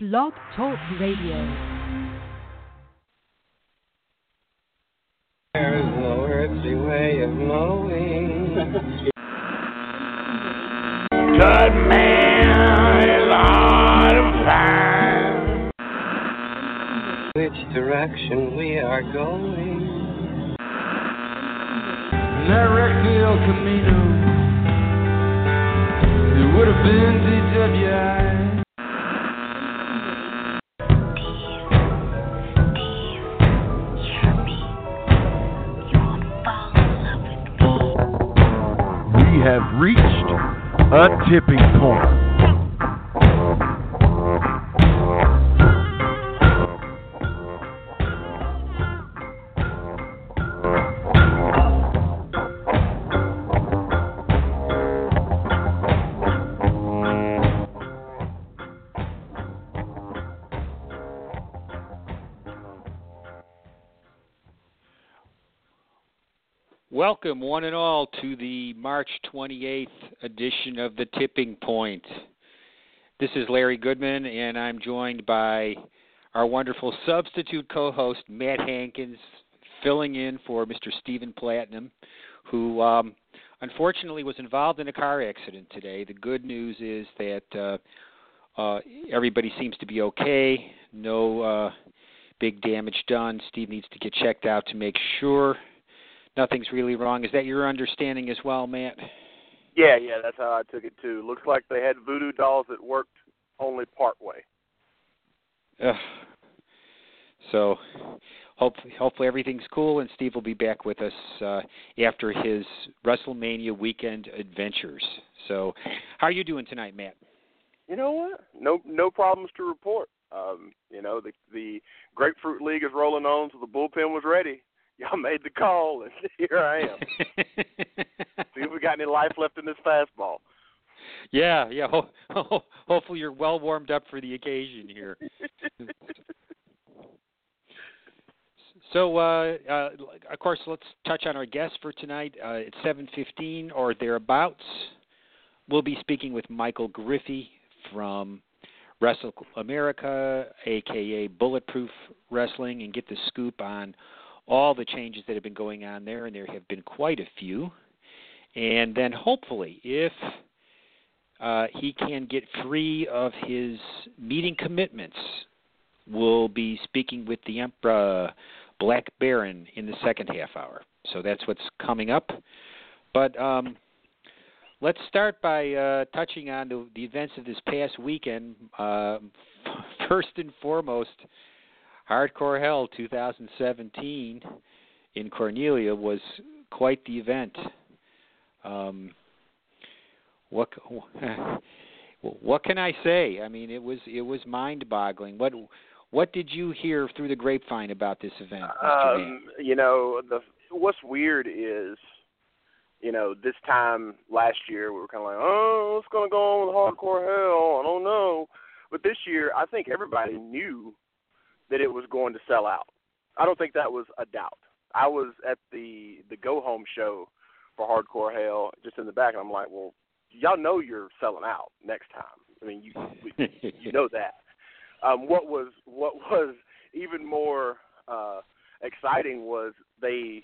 Blog Talk Radio. There is no earthly way of knowing. Good man is out of time. Which direction we are going. that wrecked El Camino. It would have been DWI. Tipping point. Welcome, one and all, to the March 28th edition of The Tipping Point. This is Larry Goodman, and I'm joined by our wonderful substitute co host, Matt Hankins, filling in for Mr. Stephen Platinum, who um, unfortunately was involved in a car accident today. The good news is that uh, uh, everybody seems to be okay, no uh, big damage done. Steve needs to get checked out to make sure nothing's really wrong. Is that your understanding as well, Matt? Yeah, yeah, that's how I took it too. Looks like they had voodoo dolls that worked only part way. Ugh. So, hopefully, hopefully everything's cool, and Steve will be back with us uh, after his WrestleMania weekend adventures. So, how are you doing tonight, Matt? You know what? No, no problems to report. Um, you know, the the Grapefruit League is rolling on, so the bullpen was ready. Y'all made the call, and here I am. See if we got any life left in this fastball. yeah, yeah. Ho- ho- hopefully, you're well warmed up for the occasion here. So, uh, uh, of course, let's touch on our guest for tonight. Uh, it's 7:15 or thereabouts. We'll be speaking with Michael Griffie from Wrestle America, aka Bulletproof Wrestling, and get the scoop on all the changes that have been going on there, and there have been quite a few. And then, hopefully, if uh, he can get free of his meeting commitments, we'll be speaking with the Emperor Black Baron in the second half hour. So that's what's coming up. But um, let's start by uh, touching on the, the events of this past weekend. Uh, first and foremost, Hardcore Hell 2017 in Cornelia was quite the event. Um, what what can I say? I mean, it was it was mind-boggling. What what did you hear through the grapevine about this event, Um, you know, the what's weird is, you know, this time last year we were kind of like, oh, what's going to go on with hardcore hell? I don't know. But this year, I think everybody knew that it was going to sell out. I don't think that was a doubt. I was at the the go home show for hardcore hell, just in the back, and I'm like, well, y'all know you're selling out next time. I mean, you we, you know that. Um, what was what was even more uh, exciting was they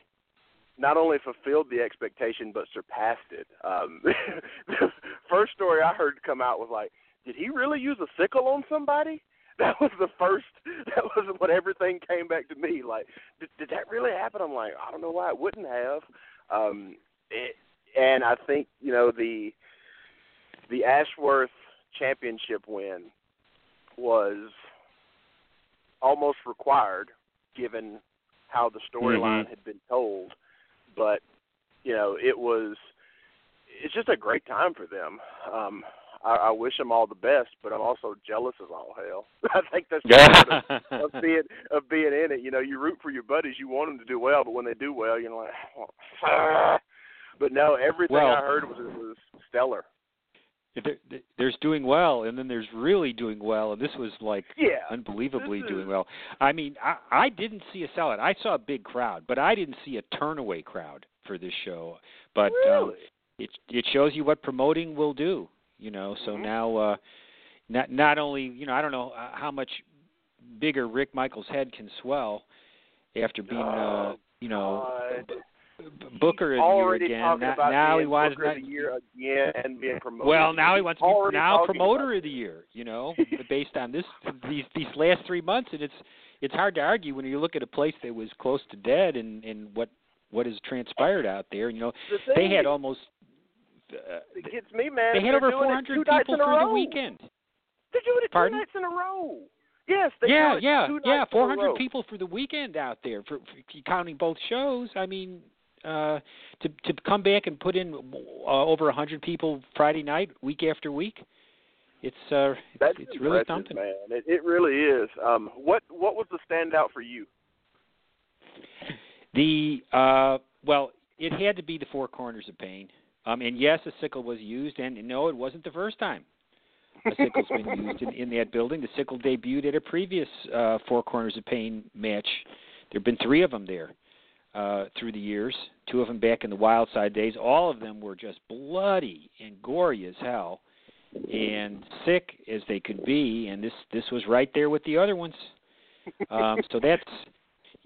not only fulfilled the expectation but surpassed it. Um, the first story I heard come out was like, "Did he really use a sickle on somebody?" That was the first. That was when everything came back to me. Like, did, did that really happen? I'm like, I don't know why it wouldn't have. Um, it, and I think you know the the Ashworth championship win was almost required given how the storyline Mhm. had been told but you know it was it's just a great time for them um I, I wish them all the best but i'm also jealous as all hell i think that's part of, of being of being in it you know you root for your buddies you want them to do well but when they do well you're like but no everything Well- i heard was was stellar there- There's doing well, and then there's really doing well, and this was like yeah unbelievably This doing well. I mean, I, I didn't see a sellout. I saw a big crowd, but I didn't see a turnaway crowd for this show. But um, it it shows you what promoting will do. You know, so Mhm. now uh, not not only you know I don't know uh, how much bigger Rick Michaels' head can swell after being uh, Oh, you know. B- Booker of the year again. Now, about now being he wants Booker of the year again and being promoted. well, now he wants to be now promoter of the year. You know, based on this these these last three months, and it's it's hard to argue when you look at a place that was close to dead and and what what has transpired out there. You know, The they had is, almost uh, it gets me, man. they had they're over doing it 400 two people in a through the weekend. They're doing it Pardon? two nights in a row. Yes, they yeah, yeah, two yeah. nights in Four hundred people for the weekend out there, for, for counting both shows. I mean, uh, to to come back and put in uh, over a hundred people Friday night, week after week. It's uh, That's it's, it's really something. man. It, it really is. Um, what what was the standout for you? The uh, well, it had to be the Four Corners of Pain. Um, and yes, a sickle was used, and no, it wasn't the first time a sickle's been used in, in that building. The sickle debuted at a previous uh, Four Corners of Pain match. There have been three of them there uh, through the years. Two of them back in the Wild Side days. All of them were just bloody and gory as hell, and sick as they could be. And this this was right there with the other ones. Um, so that's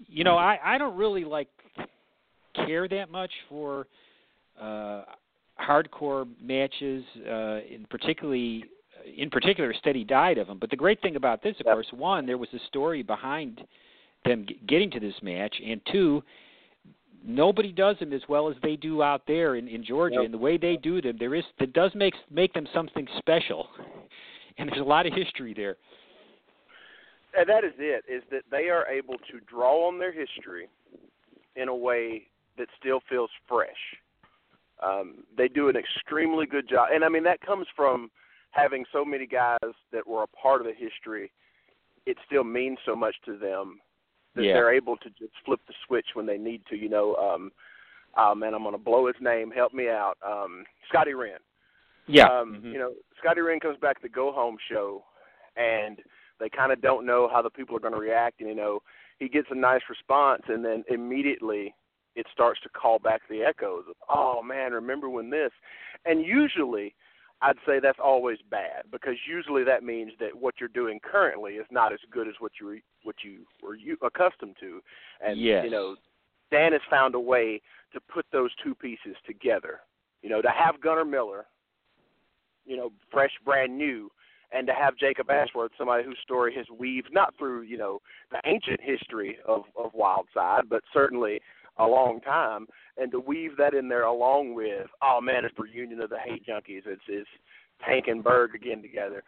you know I I don't really like care that much for uh hardcore matches uh in particularly in particular steady died of them but the great thing about this of Yep. course one there was a story behind them g- getting to this match and two nobody does them as well as they do out there in in Georgia Yep. and the way they do them there is that does make make them something special and there's a lot of history there And that is it. Is that they are able to draw on their history in a way that still feels fresh. Um, they do an extremely good job, and I mean that comes from having so many guys that were a part of the history. It still means so much to them that Yeah. they're able to just flip the switch when they need to. You know, um, oh man, I'm going to blow his name. Help me out, um, Scotty Wren. yeah Um, Mhm. You know, Scotty Wren comes back to the Go Home show, and they kind of don't know how the people are going to react. And you know, he gets a nice response, and then immediately it starts to call back the echoes of, "Oh man, remember when this?" And usually, I'd say that's always bad because usually that means that what you're doing currently is not as good as what you were, what you were you, accustomed to. And Yes. you know, Dan has found a way to put those two pieces together. You know, to have Gunnar Miller, you know, fresh, brand new, and to have Jacob Ashworth, somebody whose story has weaved not through you know the ancient history of of Wildside, but certainly a long time, and to weave that in there along with, oh man, it's the reunion of the Hate Junkies. It's it's Tank and Berg again together.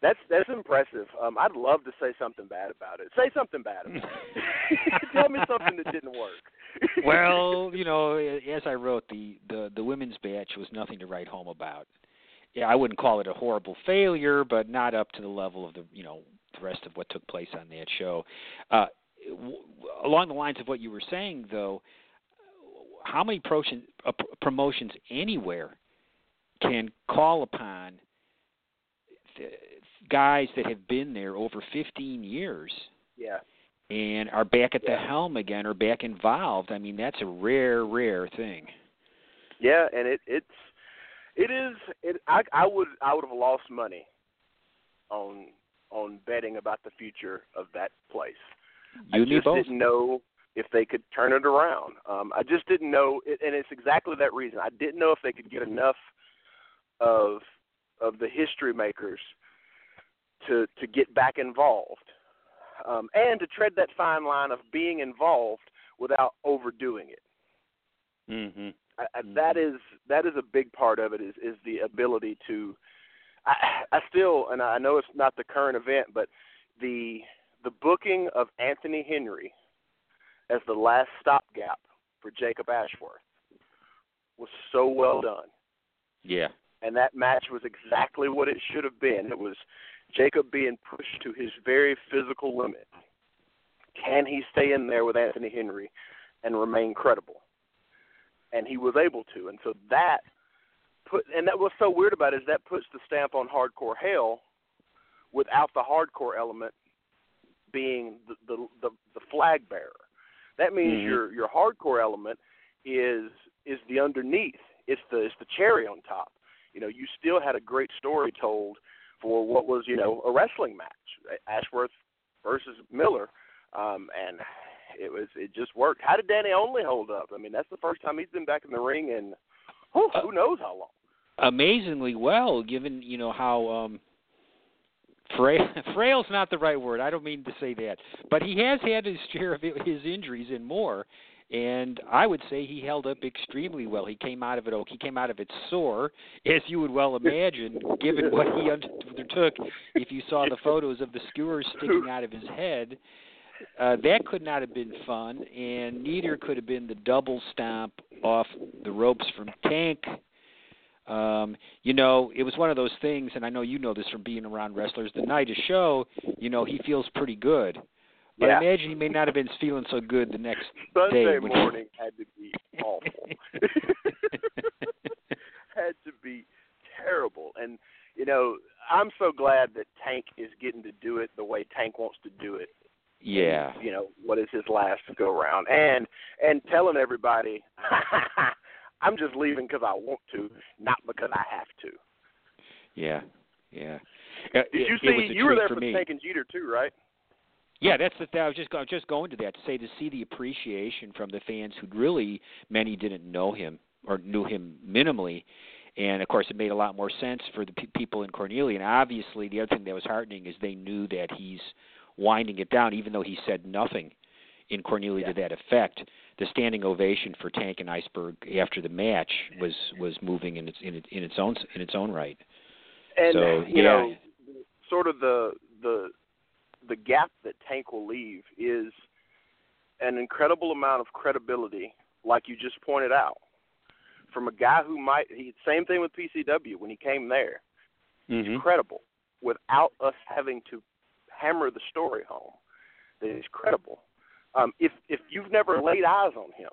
That's that's impressive. Um, I'd love to say something bad about it. Say something bad about it. Tell me something that didn't work. well, you know, as I wrote, the the the women's batch was nothing to write home about. Yeah, I wouldn't call it a horrible failure, but not up to the level of the you know the rest of what took place on that show. Uh, along the lines of what you were saying, though, how many promotion, uh, promotions anywhere can call upon th- guys that have been there over 15 years? yeah. and are back at the Yeah. helm again or back involved. I mean, that's a rare, rare thing. Yeah, and it it's it is it I I would I would have lost money on on betting about the future of that place. You I just both. didn't know if they could turn it around. Um I just didn't know it, and it's exactly that reason. I didn't know if they could get enough of of the history makers to to get back involved. Um and to tread that fine line of being involved without overdoing it. Mm-hmm. I, I, that is that is a big part of it is is the ability to I I still and I know it's not the current event but the the booking of Anthony Henry as the last stopgap for Jacob Ashworth was so well done Yeah. and that match was exactly what it should have been it was Jacob being pushed to his very physical limit can he stay in there with Anthony Henry and remain credible and he was able to. And so that put and that was so weird about it is that puts the stamp on hardcore hell without the hardcore element being the the the, the flag bearer. That means Mhm. your your hardcore element is is the underneath. It's the it's the cherry on top. You know, you still had a great story told for what was you know a wrestling match, Ashworth versus Miller, um, and it was it just worked. How did Danny Only hold up? I mean, that's the first time he's been back in the ring in whew, who knows how long. Amazingly well, given you know how um frail frail's not the right word. I don't mean to say that, but he has had his share of his injuries and more. And I would say he held up extremely well. He came out of it. He came out of it sore, as you would well imagine, given what he undertook. If you saw the photos of the skewers sticking out of his head, uh, that could not have been fun, and neither could have been the double stomp off the ropes from Tank. Um, you know, it was one of those things, and I know you know this from being around wrestlers. The night of show, you know, he feels pretty good, but yeah. I imagine he may not have been feeling so good the next Sunday day. he- morning had to be awful. had to be terrible. And you know, I'm so glad that Tank is getting to do it the way Tank wants to do it. yeah, You know, what is his last go round? And and telling everybody, I'm just leaving because I want to, not because I have to. yeah, yeah. Uh, Did it- you it see? You were there for for me. Tank and Jeter too, right? Yeah, that's the thing. I was just I was just going to that to say to see the appreciation from the fans who really many didn't know him or knew him minimally, and of course it made a lot more sense for the pe- people in Cornelia. And obviously, the other thing that was heartening is they knew that he's winding it down, even though he said nothing in Cornelia to that effect. The standing ovation for Tank and Iceberg after the match was was moving in its in, it, in its own in its own right. And So, you yeah. know, sort of the the the gap that Tank will leave is an incredible amount of credibility, like you just pointed out, from a guy who might. He same thing with PCW when he came there. Mm-hmm. He's credible without us having to hammer the story home. That he's credible. Um, if if you've never laid eyes on him,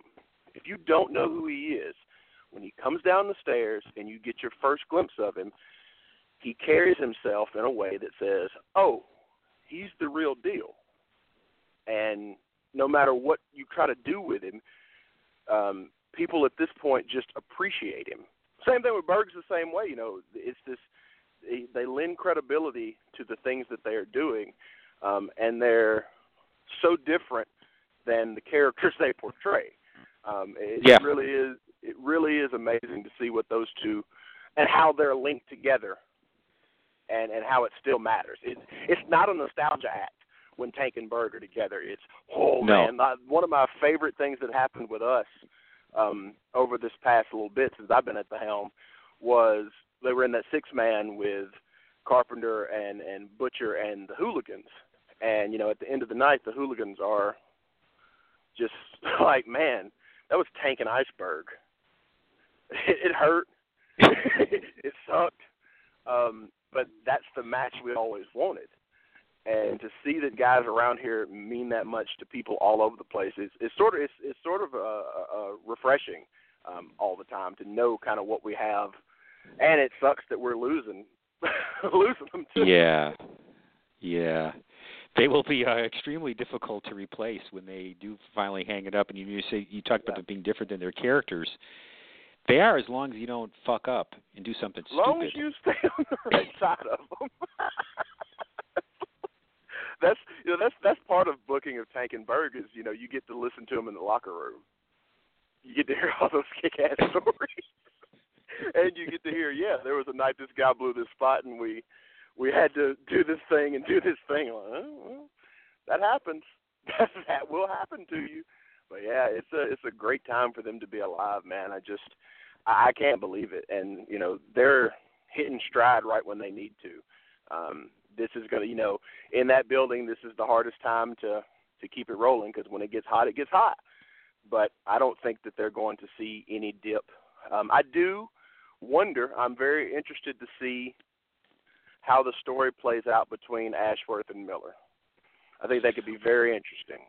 if you don't know who he is, when he comes down the stairs and you get your first glimpse of him, he carries himself in a way that says, "Oh, he's the real deal." And no matter what you try to do with him, um, people at this point just appreciate him. Same thing with Berg's the same way. You know, it's this they, lend credibility to the things that they are doing, um, and they're so different than the characters they portray. Um, it Yeah. really is. It really is amazing to see what those two and how they're linked together, and and how it still matters. It's it's not a nostalgia act when Tank and Berg are together. It's oh No. man, uh, one of my favorite things that happened with us um, over this past little bit since I've been at the helm was they were in that six man with Carpenter and and Butcher and the Hooligans, and you know at the end of the night the Hooligans are just like man that was Tank and Iceberg. It, it hurt. it sucked. Um, but that's the match we always wanted. And to see that guys around here mean that much to people all over the place is, is sort of it's, it's sort of uh, uh, refreshing um, all the time to know kind of what we have. And it sucks that we're losing losing them too. Yeah, yeah. They will be uh, extremely difficult to replace when they do finally hang it up. And you, you say you talked about them being different than their characters. They are as long as you don't fuck up and do something stupid. As long stupid. as you stay on the right side of them. that's you know that's that's part of booking of Tank and Berg is you know you get to listen to them in the locker room. You get to hear all those kick-ass stories, and you get to hear yeah there was a night this guy blew this spot and we we had to do this thing and do this thing. Like, oh, well, that happens. that will happen to you. But yeah, it's a it's a great time for them to be alive, man. I just I can't believe it, and you know they're hitting stride right when they need to. Um, this is to, you know, in that building, this is the hardest time to to keep it rolling because when it gets hot, it gets hot. But I don't think that they're going to see any dip. Um, I do wonder. I'm very interested to see how the story plays out between Ashworth and Miller. I think that could be very interesting.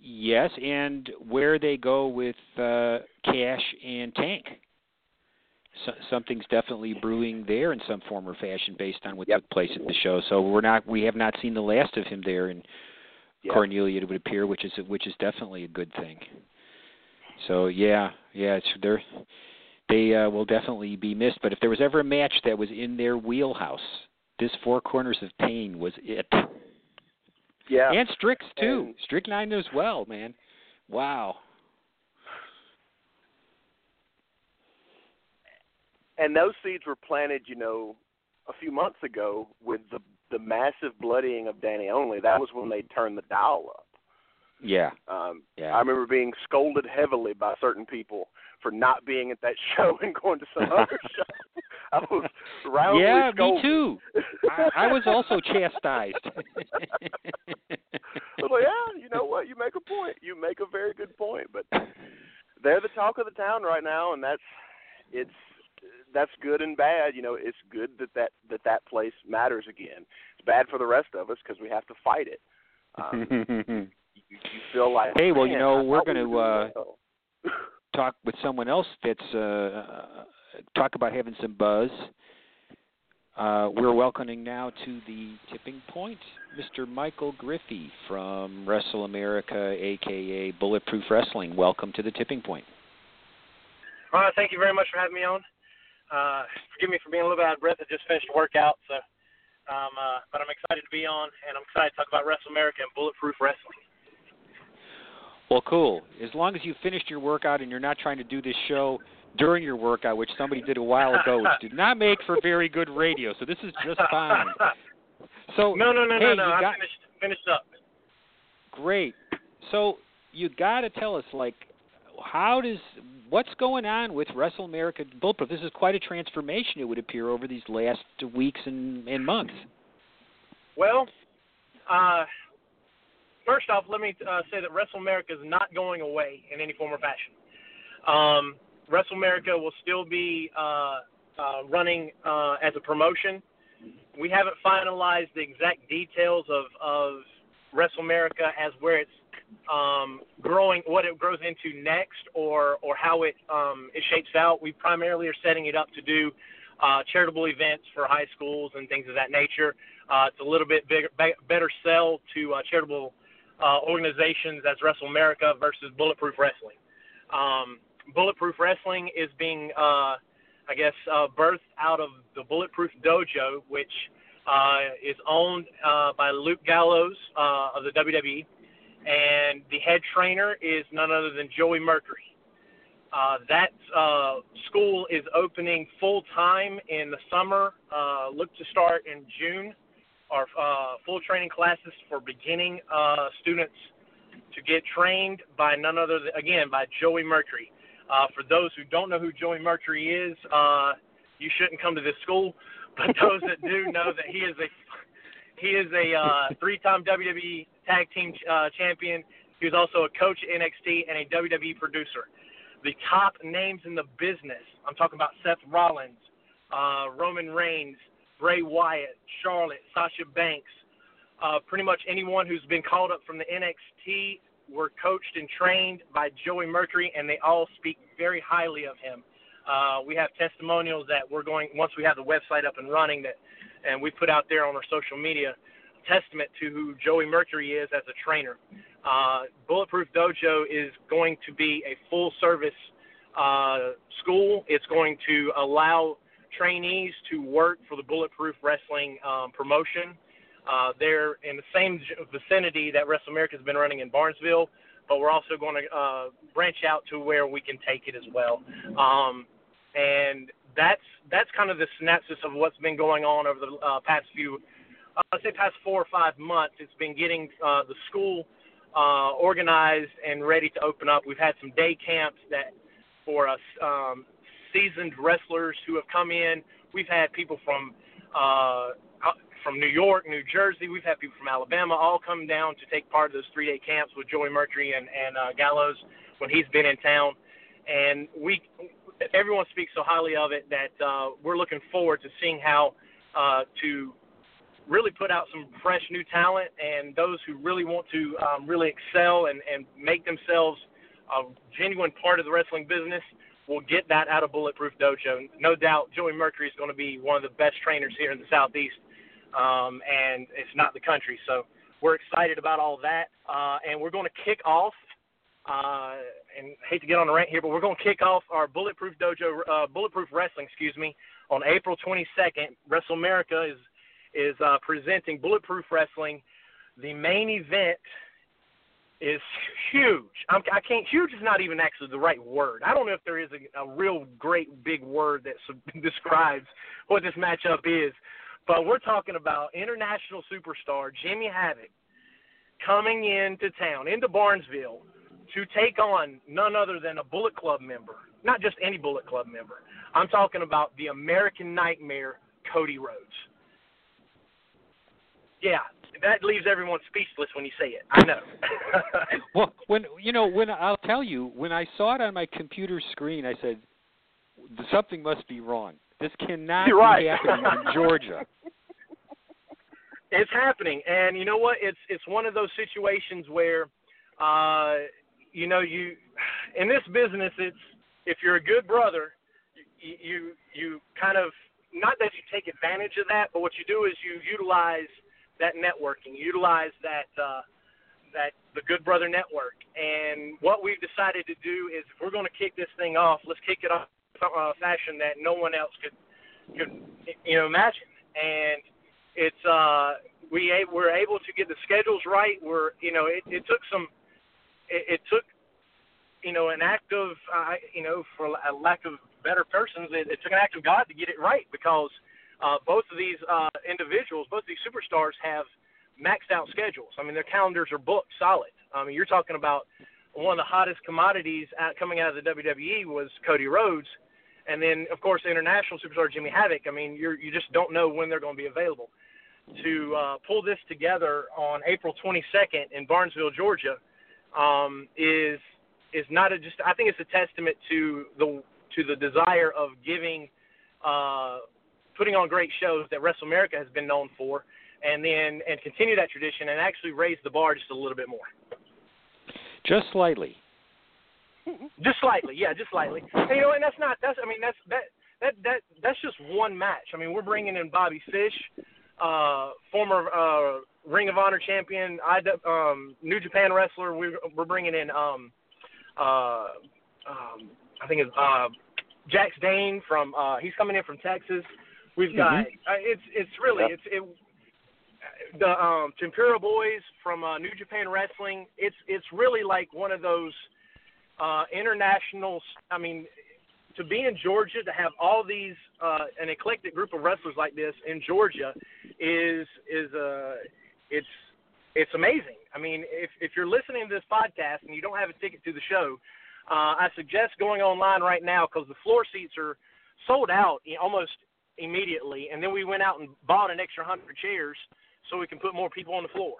Yes, and where they go with uh, Cash and Tank. So, something's definitely brewing there in some form or fashion, based on what Yep. took place at the show. So we're not, we have not seen the last of him there in Yeah. Cornelia. It would appear, which is which is definitely a good thing. So yeah, yeah, it's they're they uh, will definitely be missed. But if there was ever a match that was in their wheelhouse, this Four Corners of Pain was it. Yeah. And Strix too. And- Strychnine as well, man. Wow. and those seeds were planted, you know, a few months ago with the the massive blooding of Danny Only. That was when they turned the dial up. Yeah. Um, Yeah. I remember being scolded heavily by certain people for not being at that show and going to some other show. I was roundly yeah, me too. I, I was also chastised. I was like, yeah, you know what? You make a point. You make a very good point. But they're the talk of the town right now, and that's it's that's good and bad. You know, it's good that that that that place matters again. It's bad for the rest of us because we have to fight it. Um, you, you feel like Hey, well, you know, we're gonna, were uh, well." Talk with someone else that's uh, talk about having some buzz. Uh, we're welcoming now to the tipping point Mr. Michael Griffie from Wrestle America, aka Bulletproof Wrestling. Welcome to the tipping point. Right, thank you very much for having me on. Uh, forgive me for being a little bit out of breath. I just finished a workout, so um, uh, but I'm excited to be on, and I'm excited to talk about Wrestle America and Bulletproof Wrestling. Well, cool. As long as you finished your workout and you're not trying to do this show during your workout, which somebody did a while ago, which did not make for very good radio. So this is just fine. So no, no, no, hey, no, no. I got- finished finished up. Great. So you got to tell us, like, how does what's going on with Wrestle America Bulletproof? This is quite a transformation, it would appear, over these last weeks and, and months. Well, uh, first off, let me uh, say that Wrestle America is not going away in any form or fashion. Um, Wrestle America will still be uh, uh, running uh, as a promotion. We haven't finalized the exact details of, of Wrestle America as where it's um, growing, what it grows into next, or or how it um, it shapes out. We primarily are setting it up to do uh, charitable events for high schools and things of that nature. Uh, it's a little bit bigger, better sell to uh, charitable uh, organizations as Wrestle America versus Bulletproof Wrestling. Um, Bulletproof Wrestling is being, uh, I guess, uh, birthed out of the Bulletproof Dojo, which uh, is owned uh, by Luke Gallows uh, of the WWE, and the head trainer is none other than Joey Mercury. Uh, that uh, school is opening full time in the summer. Uh, look to start in June. Our uh, full training classes for beginning uh, students to get trained by none other than, again, by Joey Mercury. Uh, for those who don't know who Joey Mercury is, uh, you shouldn't come to this school. But those that do know that he is a he is a uh, three-time WWE Tag Team uh, Champion. He was also a coach at NXT and a WWE producer. The top names in the business. I'm talking about Seth Rollins, uh, Roman Reigns, Bray Wyatt, Charlotte, Sasha Banks. Uh, pretty much anyone who's been called up from the NXT were coached and trained by Joey Mercury, and they all speak very highly of him. Uh, we have testimonials that we're going once we have the website up and running that, and we put out there on our social media testament to who Joey Mercury is as a trainer. Uh, Bulletproof Dojo is going to be a full service uh, school. It's going to allow trainees to work for the Bulletproof Wrestling um, promotion. Uh, they're in the same vicinity that Wrestle America has been running in Barnesville, but we're also going to uh, branch out to where we can take it as well. Um, and that's that's kind of the synopsis of what's been going on over the uh, past few, uh, I'd say past four or five months. It's been getting uh, the school uh, organized and ready to open up. We've had some day camps that for us um, seasoned wrestlers who have come in. We've had people from uh, from New York, New Jersey. We've had people from Alabama all come down to take part of those three day camps with Joey Mercury and and uh, Gallows when he's been in town. And we, everyone speaks so highly of it that uh, we're looking forward to seeing how uh, to really put out some fresh new talent and those who really want to um, really excel and, and make themselves a genuine part of the wrestling business will get that out of Bulletproof Dojo. No doubt Joey Mercury is going to be one of the best trainers here in the Southeast, um, and it's not the country. So we're excited about all that, uh, and we're going to kick off. Uh, and hate to get on the rant here, but we're going to kick off our Bulletproof Dojo, uh, Bulletproof Wrestling, excuse me, on April 22nd. Wrestle America is is uh, presenting Bulletproof Wrestling. The main event is huge. I'm, I can't. Huge is not even actually the right word. I don't know if there is a, a real great big word that describes what this matchup is, but we're talking about international superstar Jimmy Havoc coming into town, into Barnesville, to take on none other than a Bullet Club member. Not just any Bullet Club member. I'm talking about the American Nightmare, Cody Rhodes. Yeah, that leaves everyone speechless when you say it. I know. well, when you know, when I'll tell you, when I saw it on my computer screen, I said something must be wrong. This cannot You're right. be happening in Georgia. It's happening, and you know what? It's it's one of those situations where, uh, you know, you in this business, it's if you're a good brother, you you, you kind of not that you take advantage of that, but what you do is you utilize that networking, utilize that uh, that the Good Brother Network. And what we've decided to do is, if we're going to kick this thing off, let's kick it off in a fashion that no one else could could you know imagine. And it's uh, we we're able to get the schedules right. We're you know it, it took some it, it took you know an act of uh, you know for a lack of better persons, it, it took an act of God to get it right because uh, both of these uh, individuals, both of these superstars have maxed out schedules. I mean, their calendars are booked solid. I mean, you're talking about one of the hottest commodities out, coming out of the WWE was Cody Rhodes, and then of course the international superstar Jimmy Havoc. I mean, you you just don't know when they're going to be available. To uh, pull this together on April 22nd in Barnesville, Georgia, um, is is not a just. I think it's a testament to the to the desire of giving uh, putting on great shows that Wrestle America has been known for, and then and continue that tradition and actually raise the bar just a little bit more. Just slightly. Just slightly, yeah, just slightly. And, you know, and that's not that's I mean that's that that that that's just one match. I mean, we're bringing in Bobby Fish, uh, former uh, Ring of Honor champion, I, um, New Japan wrestler. We're we're bringing in um, uh, um, I think it's uh, Jax Dane from uh, he's coming in from Texas. We've got Mhm. uh, it's it's really it's it the um Tempura Boyz from uh, New Japan Wrestling. It's it's really like one of those uh international I mean to be in Georgia to have all these uh an eclectic group of wrestlers like this in Georgia is is uh it's it's amazing. I mean, if if you're listening to this podcast and you don't have a ticket to the show, uh, I suggest going online right now because the floor seats are sold out almost immediately. And then we went out and bought an extra hundred chairs so we can put more people on the floor.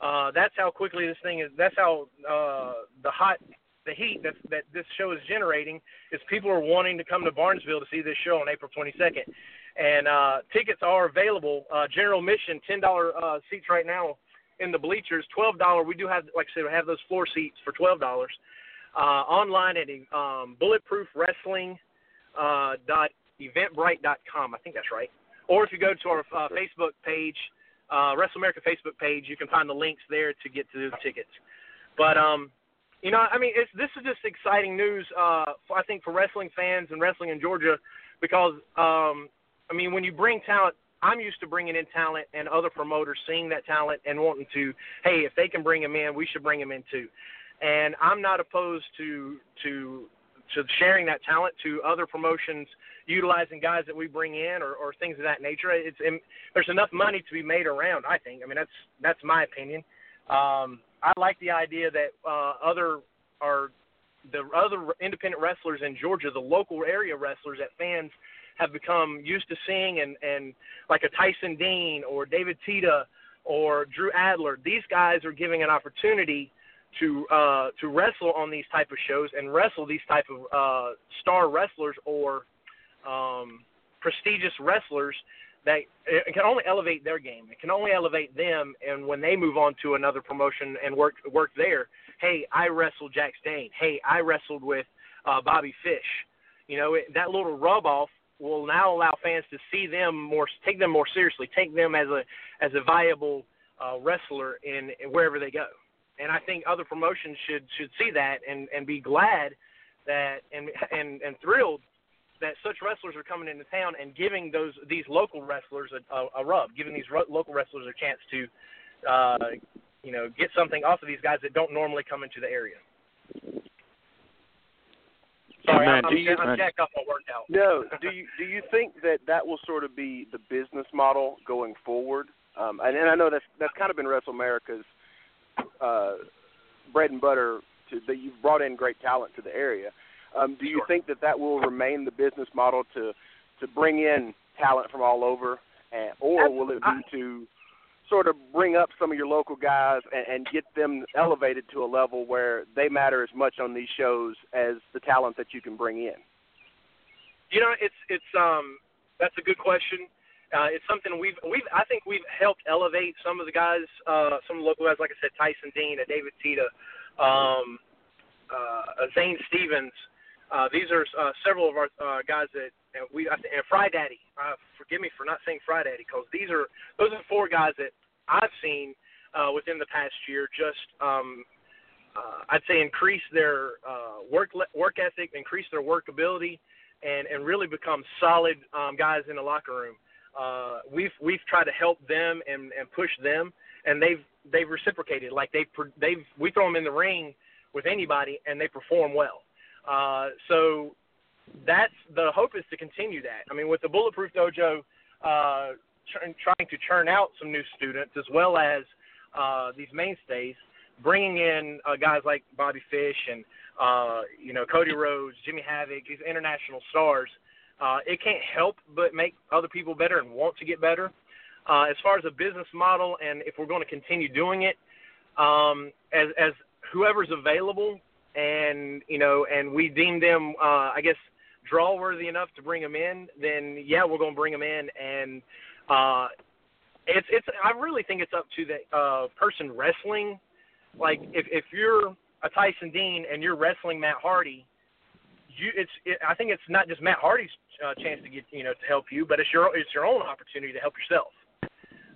Uh, that's how quickly this thing is. That's how uh, the hot, the heat that that this show is generating is people are wanting to come to Barnesville to see this show on April 22nd. And uh, tickets are available. Uh, general admission, ten dollar uh, seats right now in the bleachers. Twelve dollar. We do have, like I said, we have those floor seats for twelve dollars. Uh, online at um, Bulletproof Wrestling uh, dot eventbrite dot com. I think that's right. Or if you go to our uh, Facebook page, uh, Wrestle America Facebook page, you can find the links there to get to the tickets. But um, you know, I mean, it's, this is just exciting news. Uh, I think for wrestling fans and wrestling in Georgia, because um, I mean, when you bring talent, I'm used to bringing in talent and other promoters seeing that talent and wanting to, hey, if they can bring him in, we should bring him in too. And I'm not opposed to to to sharing that talent to other promotions, utilizing guys that we bring in or, or things of that nature. It's and there's enough money to be made around. I think. I mean, that's that's my opinion. Um, I like the idea that uh, other are the other independent wrestlers in Georgia, the local area wrestlers that fans have become used to seeing, and and like a Tyson Dean or David Tita or Drew Adler. These guys are giving an opportunity to uh, to wrestle on these type of shows and wrestle these type of uh, star wrestlers or um, prestigious wrestlers that it can only elevate their game. It can only elevate them, and when they move on to another promotion and work work there, hey, I wrestled Jax Dane. Hey, I wrestled with uh, Bobby Fish. You know, it, that little rub off will now allow fans to see them more, take them more seriously, take them as a as a viable uh, wrestler in, in wherever they go. And I think other promotions should should see that and and be glad that and and and thrilled that such wrestlers are coming into town and giving those these local wrestlers a, a, a rub, giving these ro- local wrestlers a chance to, uh, you know, get something off of these guys that don't normally come into the area. Sorry, Man, I'm, I'm, you- I'm jacked off my workout. No, do you do you think that that will sort of be the business model going forward? Um, and, and I know that's that's kind of been Wrestle America's uh, bread and butter. To that you've brought in great talent to the area. Um, do you Sure. think that that will remain the business model to to bring in talent from all over, and, or will it be to sort of bring up some of your local guys and, and get them elevated to a level where they matter as much on these shows as the talent that you can bring in? You know, it's it's um that's a good question. Uh, it's something we've we've I think we've helped elevate some of the guys, uh, some local guys, like I said, Tyson Dean, uh, David Tita, um, uh, Zane Stevens. Uh, these are uh, several of our uh, guys that and we and Fry Daddy. Uh, forgive me for not saying Fry Daddy because these are those are four guys that I've seen uh, within the past year just um, uh, I'd say increase their uh, work work ethic, increase their work ability, and and really become solid um, guys in the locker room. Uh, we've we've tried to help them and and push them, and they've they've reciprocated. Like they've they've we throw them in the ring with anybody, and they perform well. Uh, so that's the hope is to continue that. I mean, with the Bulletproof Dojo uh, tr- trying to churn out some new students as well as uh, these mainstays, bringing in uh, guys like Bobby Fish and uh, you know Cody Rhodes, Jimmy Havoc, these international stars. Uh, it can't help but make other people better and want to get better. Uh, as far as a business model, and if we're going to continue doing it, um, as as whoever's available, and you know, and we deem them, uh, I guess, draw worthy enough to bring them in, then yeah, we're going to bring them in, and uh, it's it's. I really think it's up to the uh, person wrestling. Like if if you're a Tyson Dean and you're wrestling Matt Hardy, you it's it, I think it's not just Matt Hardy's uh, chance to get you know to help you, but it's your it's your own opportunity to help yourself.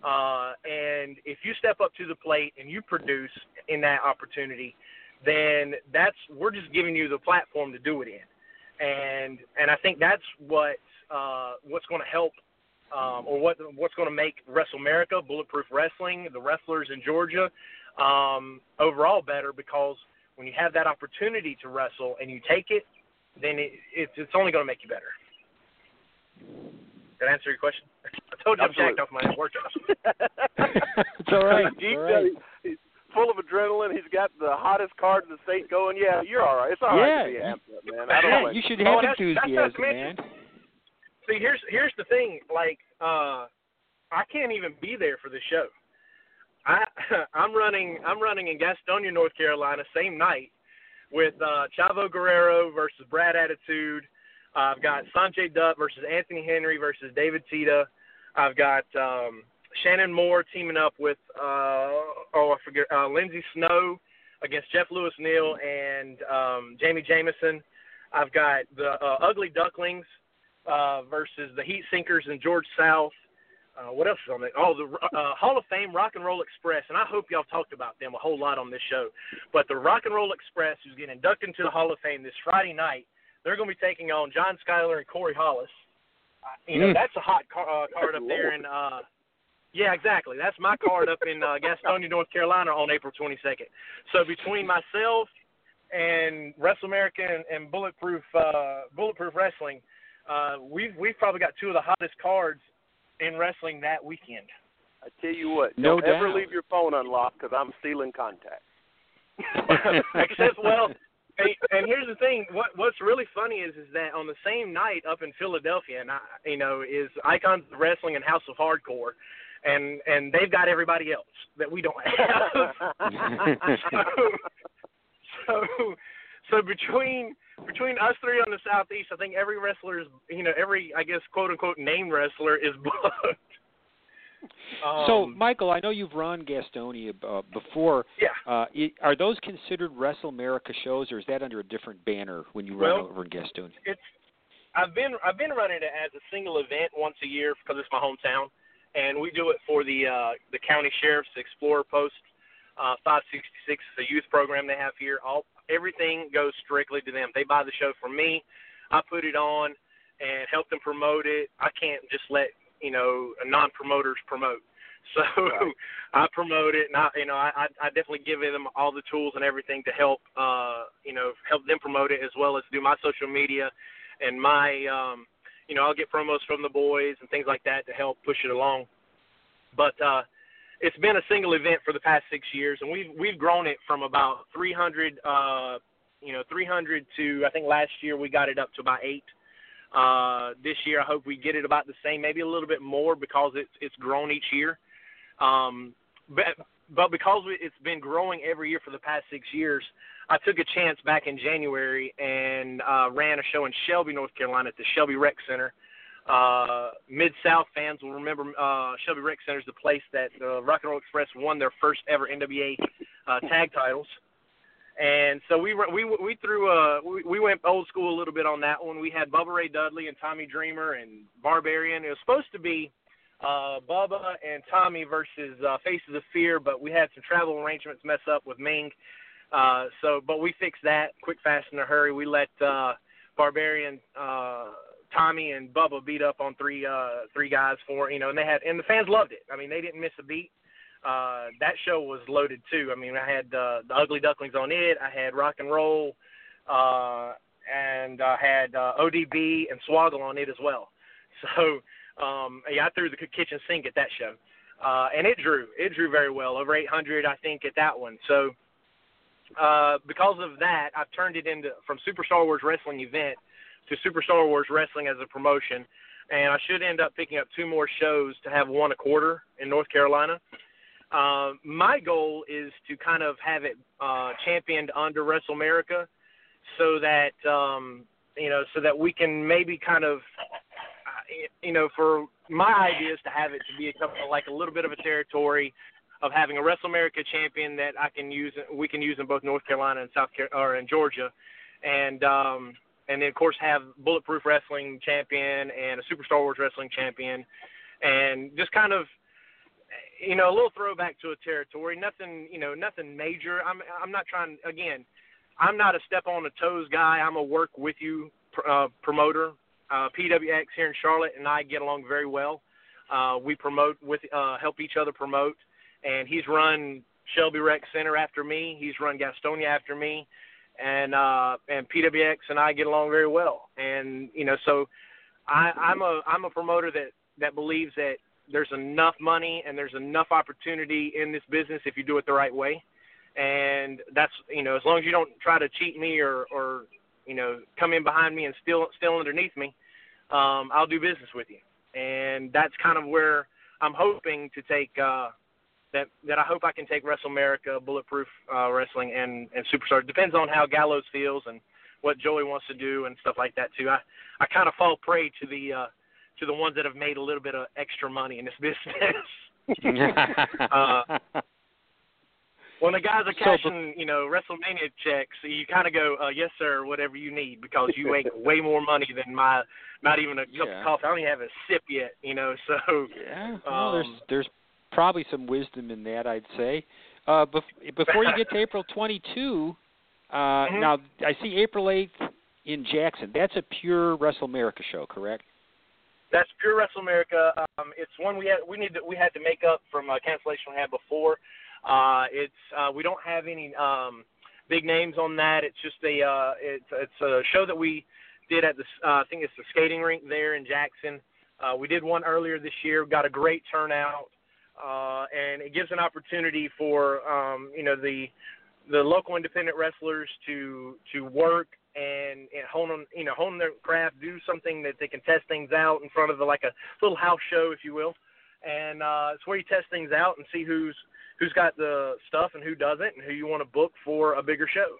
Uh, and if you step up to the plate and you produce in that opportunity, then that's we're just giving you the platform to do it in. And and I think that's what uh, what's going to help um, or what what's going to make Wrestle America, Bulletproof Wrestling, the wrestlers in Georgia, um, overall better because when you have that opportunity to wrestle and you take it, then it, it's it's only going to make you better. Did I answer your question? I told you I'm jacked off my workout. it's all right. He's, all right. he's full of adrenaline. He's got the hottest card in the state going. Yeah, you're all right. It's all right to be Yeah. amped up, man. I don't Yeah, blame you should Oh, have that's- that's enthusiasm, man. See, here's here's the thing. Like, uh, I can't even be there for the show. I I'm running I'm running in Gastonia, North Carolina, same night with uh, Chavo Guerrero versus Brad Attitude. I've got Sanjay Dutt versus Anthony Henry versus David Tita. I've got um, Shannon Moore teaming up with uh, oh I forget uh, Lindsey Snow against Jeff Lewis Neal and um, Jamie Jameson. I've got the uh, Ugly Ducklings uh, versus the Heat Sinkers and George South. Uh, what else is on there? Oh, the uh, Hall of Fame Rock and Roll Express, and I hope y'all talked about them a whole lot on this show. But the Rock and Roll Express, who's getting inducted into the Hall of Fame this Friday night, they're going to be taking on John Schuyler and Corey Hollis. Uh, you know, Mm. that's a hot car, uh, card up there, and uh, yeah, exactly. That's my card up in uh, Gastonia, North Carolina, on April 22nd. So between myself and Wrestle America and, and Bulletproof uh, Bulletproof Wrestling, uh, we've we've probably got two of the hottest cards in wrestling that weekend. I tell you what, No don't ever leave your phone unlocked because I'm stealing contact. Except, well, and, and here's the thing. What what's really funny is is that on the same night up in Philadelphia, and I, you know, is Icons of Wrestling and House of Hardcore, and and they've got everybody else that we don't have. so, so so between between us three on the southeast, I think every wrestler is you know every I guess quote unquote name wrestler is booked. so, Um, Michael, I know you've run Gastonia uh, before. yeah. Uh, are those considered Wrestle America shows, or is that under a different banner when you run Well, over in Gastonia? it's I've been I've been running it as a single event once a year because it's my hometown, and we do it for the uh, the county sheriff's Explorer Post uh, 566. It's a youth program they have here. All everything goes strictly to them. They buy the show from me. I put it on, and help them promote it. I can't just let you know a non-promoters promote. So Right. I promote it, and I you know I I I definitely give them all the tools and everything to help uh you know help them promote it as well as do my social media and my um you know I'll get promos from the boys and things like that to help push it along. But uh it's been a single event for the past six years, and we've we've grown it from about 300, uh, you know, 300 to I think last year we got it up to about eight. Uh, this year I hope we get it about the same, maybe a little bit more because it's it's grown each year. Um, but but because it's been growing every year for the past six years, I took a chance back in January and uh, ran a show in Shelby, North Carolina, at the Shelby Rec Center. Uh, Mid South fans will remember uh, Shelby Rec Center is the place that uh, Rock and Roll Express won their first ever NWA uh, tag titles. And so we we we threw uh we, we went old school a little bit on that one. We had Bubba Ray Dudley and Tommy Dreamer and Barbarian. It was supposed to be uh Bubba and Tommy versus uh, Faces of Fear, but we had some travel arrangements mess up with Meng. Uh so but we fixed that quick fast in a hurry. We let uh Barbarian uh Tommy and Bubba beat up on three uh three guys for you know and they had and the fans loved it. I mean they didn't miss a beat. Uh that show was loaded too. I mean I had uh, the Ugly Ducklings on it, I had rock and roll uh and I had uh, ODB and Swoggle on it as well. So um yeah, I threw the kitchen sink at that show. Uh and it drew. It drew very well. Over 800 I think at that one. So uh because of that, I've turned it into from Super Star Wars Wrestling event to Super Star Wars Wrestling as a promotion, and I should end up picking up two more shows to have one a quarter in North Carolina. Uh, my goal is to kind of have it uh, championed under Wrestle America, so that um, you know, so that we can maybe kind of, uh, you know, for my idea is to have it to be a couple, like a little bit of a territory of having a Wrestle America champion that I can use, we can use in both North Carolina and South Car- or in Georgia, and um, and then of course have Bulletproof Wrestling champion and a Super Star Wars Wrestling champion, and just kind of, you know, a little throwback to a territory. Nothing, you know, nothing major. I'm I'm not trying. Again, I'm not a step on the toes guy. I'm a work with you pr- uh, promoter. Uh, PWX here in Charlotte and I get along very well. Uh, we promote with uh, help each other promote, and he's run Shelby Rec Center after me. He's run Gastonia after me and uh and PWX and I get along very well. And you know, so I I'm a I'm a promoter that that believes that there's enough money and there's enough opportunity in this business if you do it the right way. And that's you know, as long as you don't try to cheat me or or you know, come in behind me and steal steal underneath me, um, I'll do business with you. And that's kind of where I'm hoping to take uh that that I hope I can take Wrestle America, Bulletproof uh, Wrestling, and and Superstar. Depends on how Gallows feels and what Joey wants to do and stuff like that too. I I kind of fall prey to the uh, to the ones that have made a little bit of extra money in this business. uh, when the guys are cashing, you know, WrestleMania checks, you kind of go, uh, "Yes, sir, whatever you need," because you make way more money than my not even a cup Yeah. of coffee. I don't even have a sip yet, you know. So Yeah, well, there's Um, there's probably some wisdom in that, I'd say. Uh, bef- before you get to April 22, uh, Mhm. now I see April 8th in Jackson. That's a pure Wrestle America show, correct? That's pure Wrestle America. Um, it's one we had we need to, we had to make up from a cancellation we had before. Uh, it's uh, we don't have any um, big names on that. It's just a uh, it's it's a show that we did at the uh, I think it's the skating rink there in Jackson. Uh, we did one earlier this year. Got a great turnout, uh, and it gives an opportunity for um, you know the the local independent wrestlers to to work and, and hone on you know hone their craft, do something that they can test things out in front of a, like a little house show, if you will. And uh, it's where you test things out and see who's who's got the stuff and who doesn't, and who you want to book for a bigger show.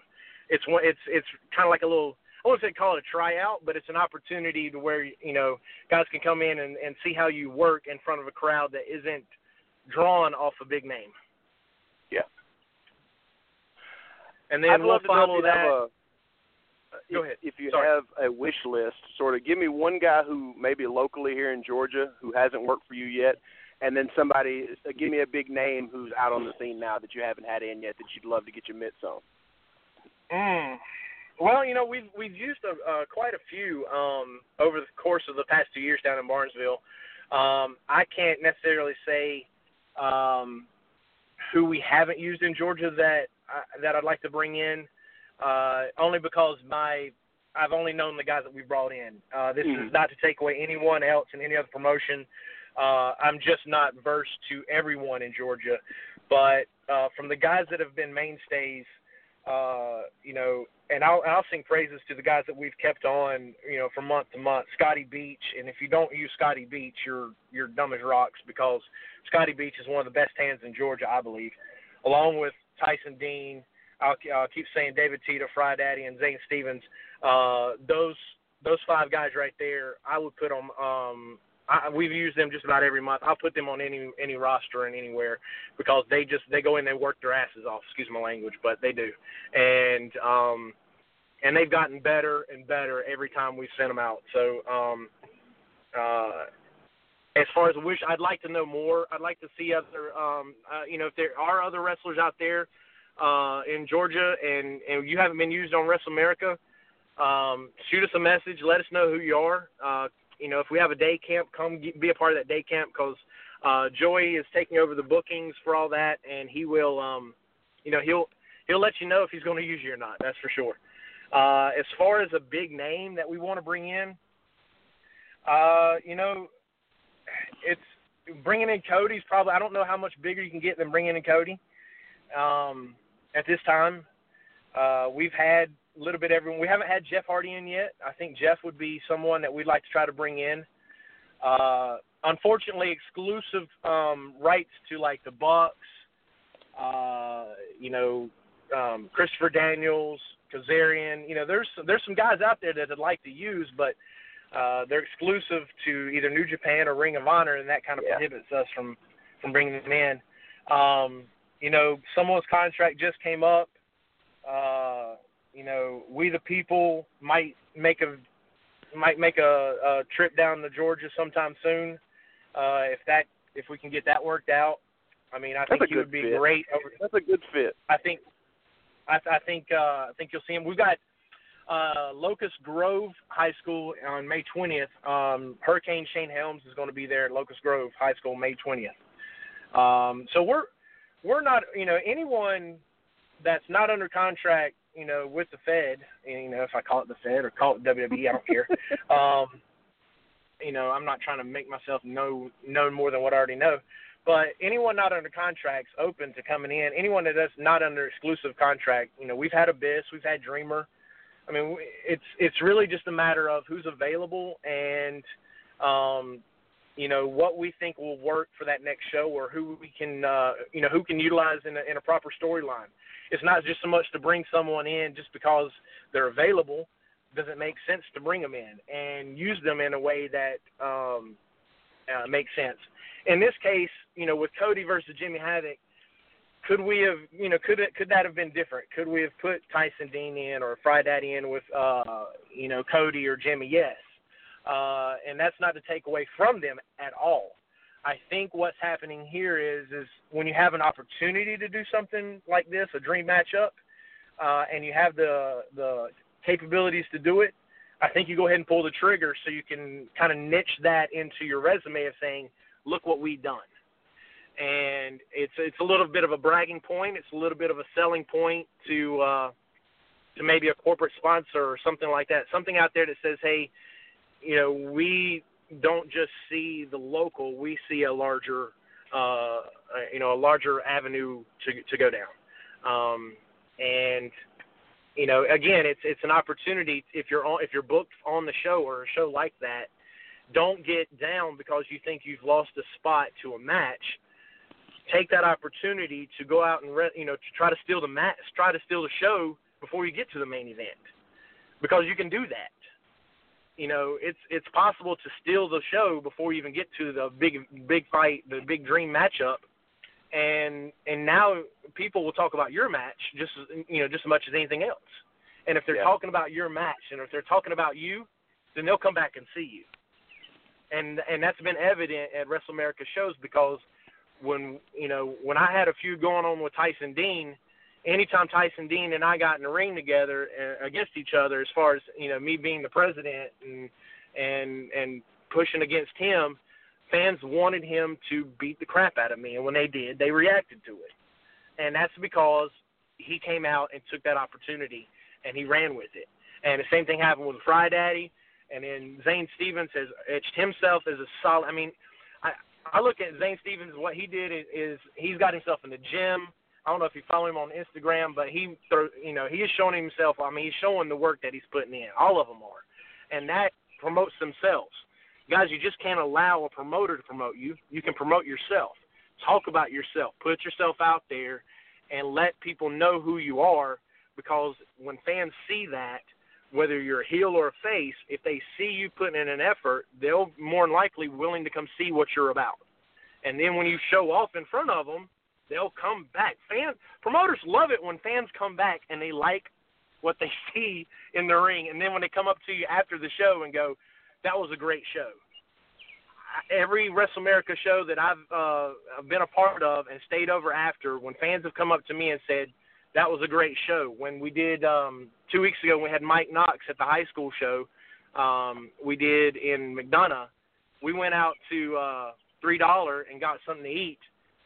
It's one. It's it's kind of like a little. I won't say call it a tryout, but it's an opportunity to where you know guys can come in and, and see how you work in front of a crowd that isn't drawn off a big name. Yeah. And then I'd we'll follow that. a, Go if, ahead. If you Sorry. have a wish list, sort of give me one guy who maybe locally here in Georgia who hasn't worked for you yet, and then somebody uh, give me a big name who's out on the scene now that you haven't had in yet that you'd love to get your mitts on. Mm. Well, you know, we've we've used a, uh, quite a few um, over the course of the past two years down in Barnesville. Um, I can't necessarily say um, who we haven't used in Georgia that I, that I'd like to bring in, uh, only because my I've only known the guys that we brought in. Uh, this Mhm. is not to take away anyone else in any other promotion. Uh, I'm just not versed to everyone in Georgia, but uh, from the guys that have been mainstays, uh, you know, and I'll, I'll sing praises to the guys that we've kept on, you know, from month to month. Scotty Beach, and if you don't use Scotty Beach, you're you're dumb as rocks because Scotty Beach is one of the best hands in Georgia, I believe, along with Tyson Dean. I'll, I'll keep saying David Tita, Fry Daddy, and Zane Stevens. Uh, those those five guys right there, I would put them. Um, I, we've used them just about every month. I'll put them on any any roster and anywhere because they just they go in they work their asses off. Excuse my language, but they do, and um, and they've gotten better and better every time we've sent them out. So um, uh, as far as wish, I'd like to know more. I'd like to see other, um, uh, you know, if there are other wrestlers out there uh, in Georgia and and you haven't been used on Wrestle America, um, shoot us a message. Let us know who you are. Uh, you know, if we have a day camp, come get, be a part of that day camp because uh, Joey is taking over the bookings for all that, and he will, um, you know, he'll he'll let you know if he's going to use you or not. That's for sure. Uh, as far as a big name that we want to bring in, uh, you know, it's bringing in Cody's probably. I don't know how much bigger you can get than bringing in Cody. Um, at this time, uh, we've had a little bit everyone. We haven't had Jeff Hardy in yet. I think Jeff would be someone that we'd like to try to bring in. Uh, unfortunately, exclusive um, rights to like the Bucks, uh, you know, um, Christopher Daniels, Kazarian. You know, there's there's some guys out there that I'd like to use, but uh, they're exclusive to either New Japan or Ring of Honor, and that kind of Yeah. prohibits us from from bringing them in. Um, you know, someone's contract just came up. Uh, you know, we the people might make a might make a, a trip down to Georgia sometime soon. Uh, if that if we can get that worked out, I mean, I That's think he would be fit. great. Over, That's a good fit. I think I, I think uh, I think you'll see him. We've got uh, Locust Grove High School on May 20th. Um, Hurricane Shane Helms is going to be there at Locust Grove High School May 20th. Um, so we're we're not you know anyone that's not under contract you know with the Fed you know if I call it the Fed or call it WWE I don't care. Um, you know I'm not trying to make myself know know more than what I already know. But anyone not under contract's open to coming in. Anyone that is not under exclusive contract, you know, we've had Abyss, we've had Dreamer. I mean, it's it's really just a matter of who's available and, um, you know, what we think will work for that next show or who we can, uh, you know, who can utilize in a, in a proper storyline. It's not just so much to bring someone in just because they're available. Does it make sense to bring them in and use them in a way that um, uh, makes sense? in this case, you know, with Cody versus Jimmy Havoc, could we have, you know, could it, could that have been different? Could we have put Tyson Dean in or Fry Daddy in with, uh, you know, Cody or Jimmy? Yes, uh, and that's not to take away from them at all. I think what's happening here is is when you have an opportunity to do something like this, a dream matchup, uh, and you have the the capabilities to do it, I think you go ahead and pull the trigger so you can kind of niche that into your resume of saying, look what we've done. And it's it's a little bit of a bragging point. It's a little bit of a selling point to uh, to maybe a corporate sponsor or something like that. Something out there that says, hey, you know, we don't just see the local, we see a larger, uh, you know, a larger avenue to to go down. Um, and you know, again, it's it's an opportunity if you're on if you're booked on the show or a show like that don't get down because you think you've lost a spot to a match. Take that opportunity to go out and re- you know to try to steal the match, try to steal the show before you get to the main event, because you can do that. You know, it's it's possible to steal the show before you even get to the big big fight, the big dream matchup, and and now people will talk about your match just as- you know just as much as anything else. And if they're Yeah. talking about your match, and if they're talking about you, then they'll come back and see you and and that's been evident at Wrestle America shows because when you know when I had a feud going on with Tyson Dean, anytime Tyson Dean and I got in the ring together uh, against each other, as far as you know, me being the president and and and pushing against him, fans wanted him to beat the crap out of me, and when they did, they reacted to it, and that's because he came out and took that opportunity and he ran with it. And the same thing happened with Fry Daddy, and then Zane Stevens has etched himself as a solid. I mean, I I look at Zane Stevens. What he did is, is he's got himself in the gym. I don't know if you follow him on Instagram, but he, you know, he is showing himself. I mean, he's showing the work that he's putting in. All of them are, and that promotes themselves. Guys, you just can't allow a promoter to promote you. You can promote yourself. Talk about yourself. Put yourself out there, and let people know who you are. Because when fans see that, whether you're a heel or a face, if they see you putting in an effort, they'll more than likely willing to come see what you're about. And then when you show off in front of them, they'll come back. Fan promoters love it when fans come back and they like what they see in the ring, and then when they come up to you after the show and go, "That was a great show." Every WrestleAmerica show that I've uh, been a part of and stayed over after, when fans have come up to me and said, "That was a great show," when we did um, two weeks ago, we had Mike Knox at the high school show. Um, we did in McDonough. We went out to uh, three dollar and got something to eat,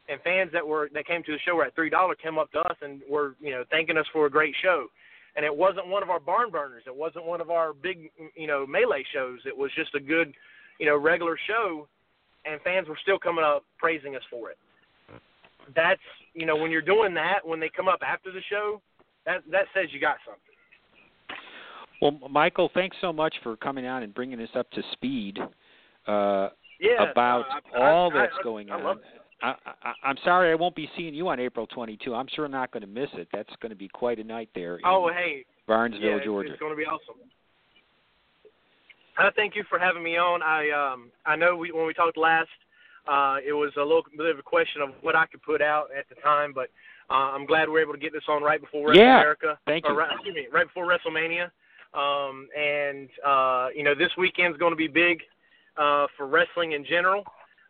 and fans that were that came to the show were at three dollar came up to us and were you know thanking us for a great show. And it wasn't one of our barn burners. It wasn't one of our big you know melee shows. It was just a good you know regular show, and fans were still coming up praising us for it. That's you know when you're doing that when they come up after the show, that that says you got something. Well, Michael, thanks so much for coming on and bringing us up to speed uh, Yeah, about uh, I- all I- that's I- going on. I, I, I'm sorry I won't be seeing you on April 22. I'm sure not going to miss it. That's going to be quite a night there in Oh, hey, Barnesville, yeah, Georgia. It's going to be awesome. I thank you for having me on. I um I know we when we talked last, uh, it was a little bit of a question of what I could put out at the time, but uh, I'm glad we're able to get this on right before Yeah, WrestleMerica. thank or you. Right, excuse me, right before WrestleMania. Um, and uh, you know this weekend's going to be big uh, for wrestling in general.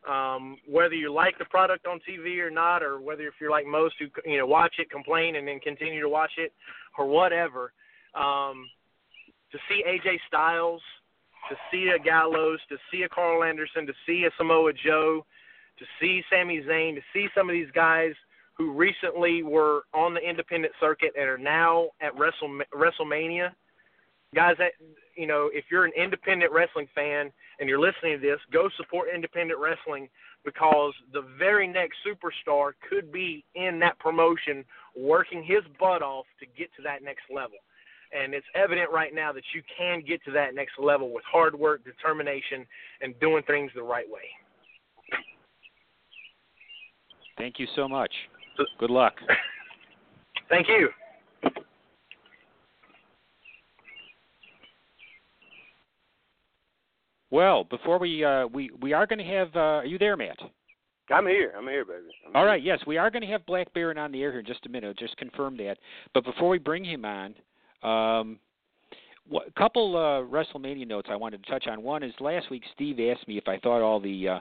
Um, whether you like the product on TV or not, or whether if you're like most who you know watch it, complain, and then continue to watch it, or whatever. Um, to see AJ Styles, to see a Gallows, to see a Karl Anderson, to see a Samoa Joe, to see Sami Zayn, to see some of these guys who recently were on the independent circuit and are now at Wrestle, WrestleMania. Guys, that you know, if you're an independent wrestling fan and you're listening to this, go support independent wrestling because the very next superstar could be in that promotion working his butt off to get to that next level. And it's evident right now that you can get to that next level with hard work, determination, and doing things the right way. Thank you so much. Good luck. Thank you. Well, before we uh, we we are going to have. Uh, are you there, Matt? I'm here. I'm here, baby. I'm All here. right. Yes, we are going to have Black Baron on the air here in just a minute. Just confirm that. But before we bring him on, um, a couple uh, WrestleMania notes I wanted to touch on. One is last week Steve asked me if I thought all the uh,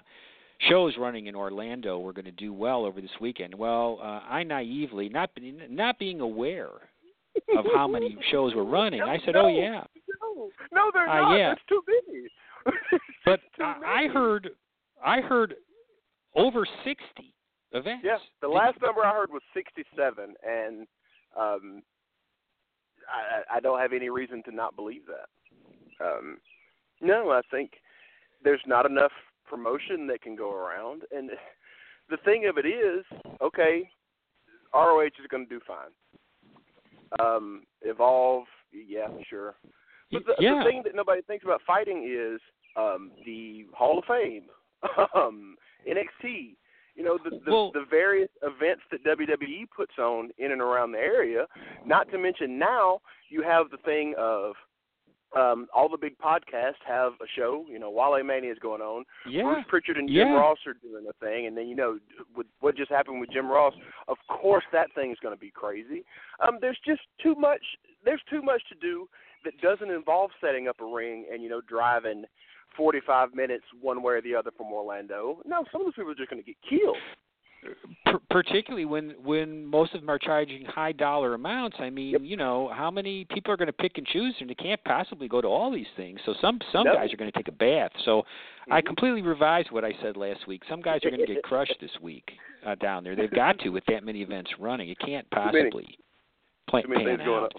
shows running in Orlando were going to do well over this weekend. Well, uh, I naively, not be, not being aware of how many shows were running, I said, "Oh yeah." No, no, they're Uh, not. yeah. There's too many. But I, I heard, I heard over sixty events. Yeah, the last number I heard was 67, and um, I, I don't have any reason to not believe that. Um, no, I think there's not enough promotion that can go around, and the thing of it is, okay, ROH is going to do fine. Um, Evolve, yeah, sure. But the, yeah. the thing that nobody thinks about fighting is um, the Hall of Fame, um, NXT. You know the the, Well- the various events that WWE puts on in and around the area. Not to mention now you have the thing of um, all the big podcasts have a show. You know, Wale Mania is going on. yeah. Bruce Pritchard and Jim Yeah. Ross are doing a thing, and then you know with what just happened with Jim Ross. Of course, that thing is going to be crazy. Um, there's just too much. There's too much to do that doesn't involve setting up a ring and you know driving 45 minutes one way or the other from Orlando. No, some of those people are just going to get killed. per- particularly when when most of them are charging high dollar amounts. I mean, Yep. you know, how many people are going to pick and choose, and they can't possibly go to all these things. So some some No. guys are going to take a bath. So I Mhm. completely revised what I said last week. Some guys are going to get crushed this week uh, down there. They've got to with that many events running. It can't possibly plan, pan going out.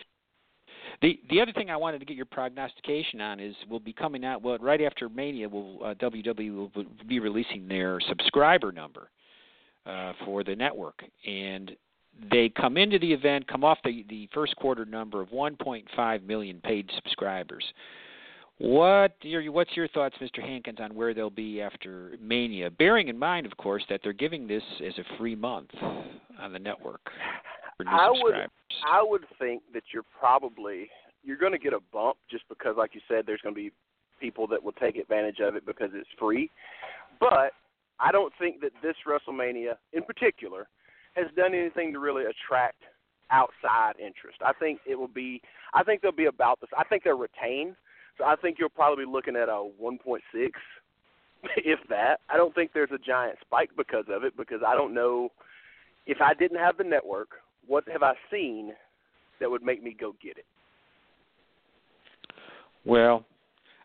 The the other thing I wanted to get your prognostication on is we'll be coming out well right after Mania. Will uh, WWE will be releasing their subscriber number uh, for the network, and they come into the event, come off the the first quarter number of 1.5 million paid subscribers. What your what's your thoughts, Mr. Hankins, on where they'll be after Mania? Bearing in mind, of course, that they're giving this as a free month on the network I would- I would think that you're probably you're going to get a bump just because, like you said, there's going to be people that will take advantage of it because it's free. But I don't think that this WrestleMania, in particular, has done anything to really attract outside interest. I think it will be. I think they'll be about this. I think they'll retain. So I think you'll probably be looking at a 1.6, if that. I don't think there's a giant spike because of it because I don't know if I didn't have the network, what have I seen that would make me go get it? Well,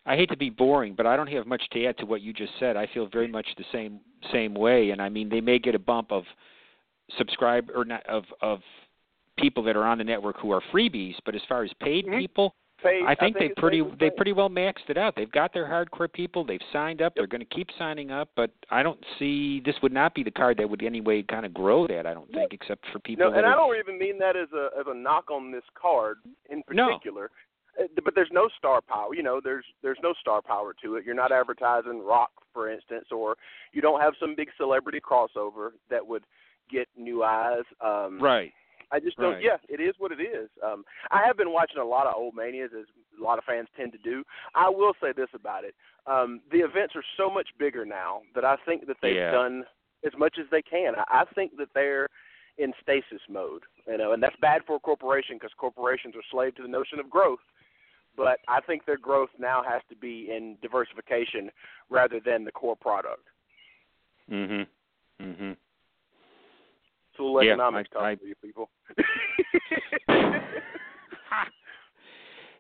I hate to be boring, but I don't have much to add to what you just said. I feel very much the same same way, and I mean they may get a bump of subscribe or not of of people that are on the network who are freebies, but as far as paid Mhm. people, Paid, I think they pretty they play. pretty well maxed it out. They've got their hardcore people. They've signed up. They're going to keep signing up, but I don't see this would not be the card that would anyway kind of grow that. I don't think, except for people. No, and I don't even mean that as a as a knock on this card in particular. Uh, But there's no star power. You know, there's there's no star power to it. You're not advertising Rock, for instance, or you don't have some big celebrity crossover that would get new eyes. Um, right. I just don't. Right. Yeah, it is what it is. Um, I have been watching a lot of old manias, as a lot of fans tend to do. I will say this about it: um, the events are so much bigger now that I think that they've Yeah. done as much as they can. I, I think that they're in stasis mode, you know, and that's bad for a corporation because corporations are slave to the notion of growth. But I think their growth now has to be in diversification rather than the core product. Mhm. Mhm. It's a Yeah, economics I- talk I- for you people.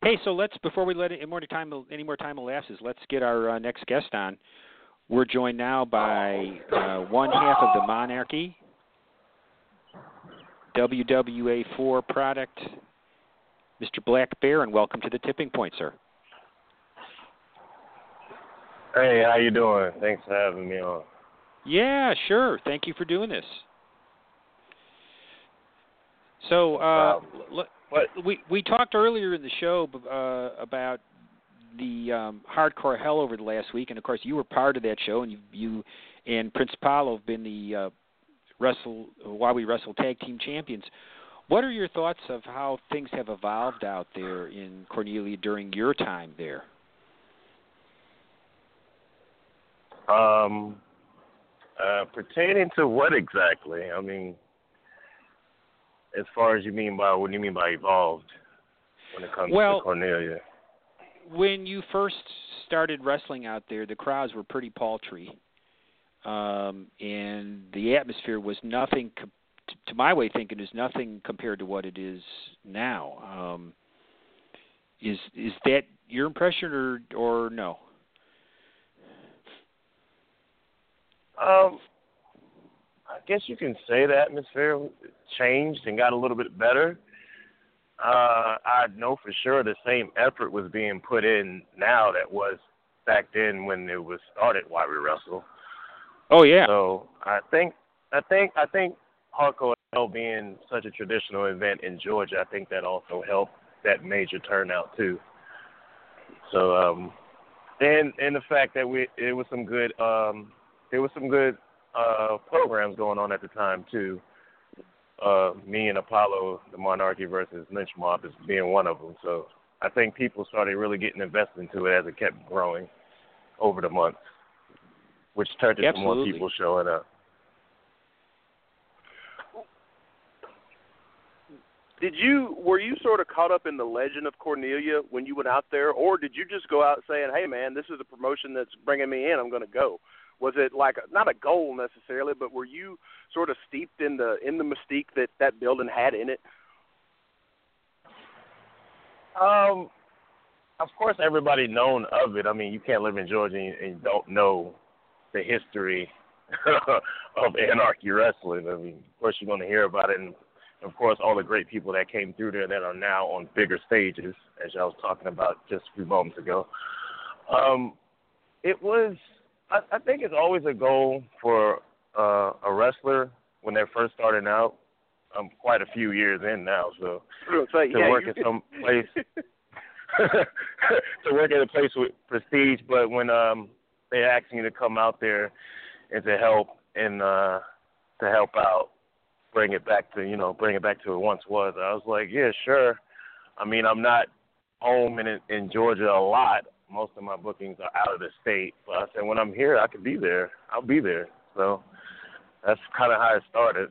Hey, so let's before we let any more time any more time elapses, let's get our uh, next guest on. We're joined now by uh, one half of the Monarchy, WWA four product, Mr. Black Baron, and welcome to the tipping point, sir. Hey, how you doing? Thanks for having me on. Yeah, sure. Thank you for doing this. So, uh, Um, l- we we talked earlier in the show uh, about the um, hardcore hell over the last week, and of course you were part of that show, and you you and Prince Paulo have been the uh, wrestle while we wrestle tag team champions. What are your thoughts of how things have evolved out there in Cornelia during your time there? Um, uh, pertaining to what exactly? I mean, as far as you mean by what do you mean by evolved when it comes Well- to Cornelia? when you first started wrestling out there, the crowds were pretty paltry, um, and the atmosphere was nothing. Com- to my way of thinking, is nothing compared to what it is now. Um, is is that your impression, or or no? Um, guess you can say the atmosphere changed and got a little bit better. Uh, I know for sure the same effort was being put in now that was back then when it was started. Why we wrestle. Oh yeah, So I think I think I think Hardcore being such a traditional event in Georgia, I think that also helped that major turnout too. So um and and the fact that we it was some good um there was some good uh programs going on at the time too. Uh me and Apollo, the Monarchy versus Lynch Mob is being one of them. So I think people started really getting invested into it as it kept growing over the months which turned into more people showing up. Did you were you sort of caught up in the legend of Cornelia when you went out there, or did you just go out saying, "Hey, man, this is a promotion that's bringing me in. I'm going to go." Was it like not a goal necessarily, but were you sort of steeped in the in the mystique that that building had in it? Um, of course, everybody known of it. I mean, you can't live in Georgia and, and don't know the history of Anarchy Wrestling. I mean, of course, you're going to hear about it, and of course, all the great people that came through there that are now on bigger stages, as I was talking about just a few moments ago. Um, it was, I, I think, it's always a goal for uh, a wrestler when they're first starting out. I'm quite a few years in now, so say, to yeah, work at some place to work at a place with prestige. But when um they asked me to come out there and to help and uh to help out, bring it back to you know bring it back to what it once was, I was like, yeah, sure. I mean, I'm not home in in Georgia a lot. Most of my bookings are out of the state, but I said when I'm here, I can be there. I'll be there. So that's kind of how it started.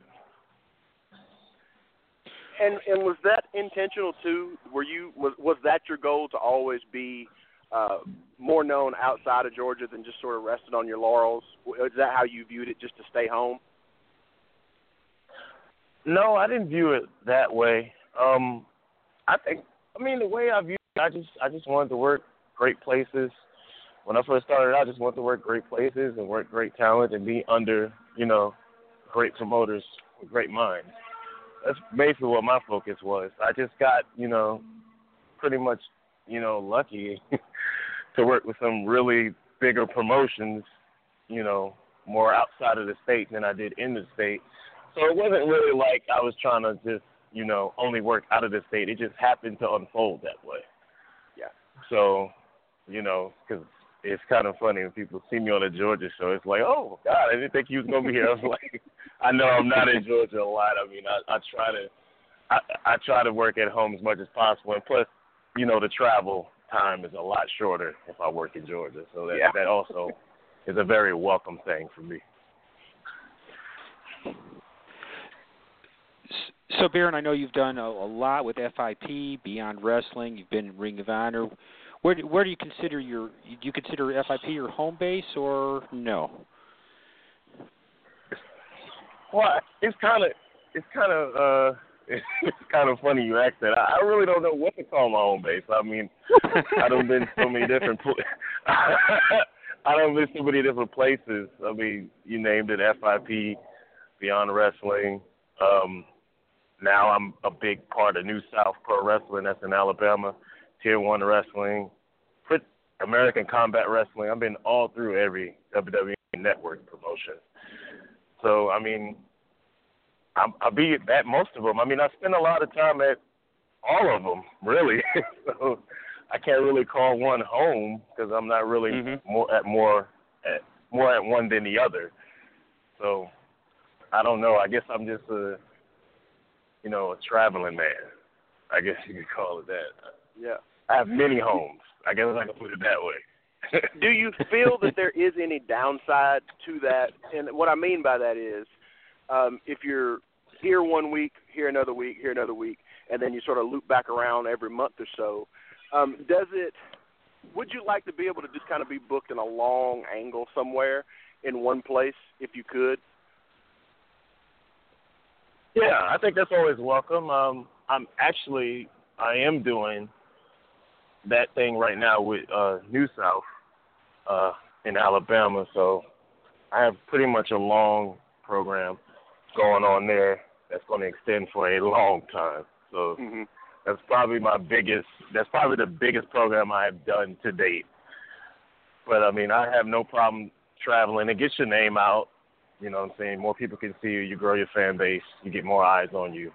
And and was that intentional too? Were you was was that your goal to always be uh, more known outside of Georgia than just sort of resting on your laurels? Is that how you viewed it, just to stay home? No, I didn't view it that way. Um, I think, I mean, the way I view it, I just, I just wanted to work great places. When I first started, I just wanted to work great places and work great talent and be under, you know, great promoters with great minds. That's basically what my focus was. I just got, you know, pretty much, you know, lucky to work with some really bigger promotions, you know, more outside of the state than I did in the state. So it wasn't really like I was trying to just, you know, only work out of the state. It just happened to unfold that way. Yeah. So, you know, because it's kind of funny when people see me on a Georgia show. It's like, oh God, I didn't think you was gonna be here. I was like, I know I'm not in Georgia a lot. I mean, I, I try to, I, I try to work at home as much as possible, and plus, you know, the travel time is a lot shorter if I work in Georgia. So that Yeah. that also is a very welcome thing for me. So, Baron, I know you've done a, a lot with FIP, Beyond Wrestling. You've been in Ring of Honor. Where do, where do you consider your? Do you consider FIP your home base or no? Well, it's kind of, it's kind of, uh, it's kind of funny you asked that. I, I really don't know what to call my home base. I mean, I don't been so many different. Pl- I don't been so many different places. I mean, you named it FIP, Beyond Wrestling. Um, now I'm a big part of New South Pro Wrestling. That's in Alabama. Tier One Wrestling, Put American Combat Wrestling. I've been all through every WWE network promotion. So I mean, I'm, I'll be at most of them. I mean, I spend a lot of time at all of them, really. so I can't really call one home because I'm not really Mhm. more at more at more at one than the other. So I don't know. I guess I'm just a you know a traveling man. I guess you could call it that. Yeah. I have many homes. I guess I can put it that way. Do you feel that there is any downside to that? And what I mean by that is, um, if you're here one week, here another week, here another week, and then you sort of loop back around every month or so, um, does it? Would you like to be able to just kind of be booked in a long angle somewhere in one place if you could? Yeah, I think that's always welcome. Um, I'm actually I am doing that thing right now with uh, New South uh, in Alabama, so I have pretty much a long program going on there that's going to extend for a long time. So Mm-hmm. that's probably my biggest. That's probably the biggest program I have done to date. But I mean, I have no problem traveling. It gets your name out. You know what I'm saying? More people can see you. You grow your fan base. You get more eyes on you.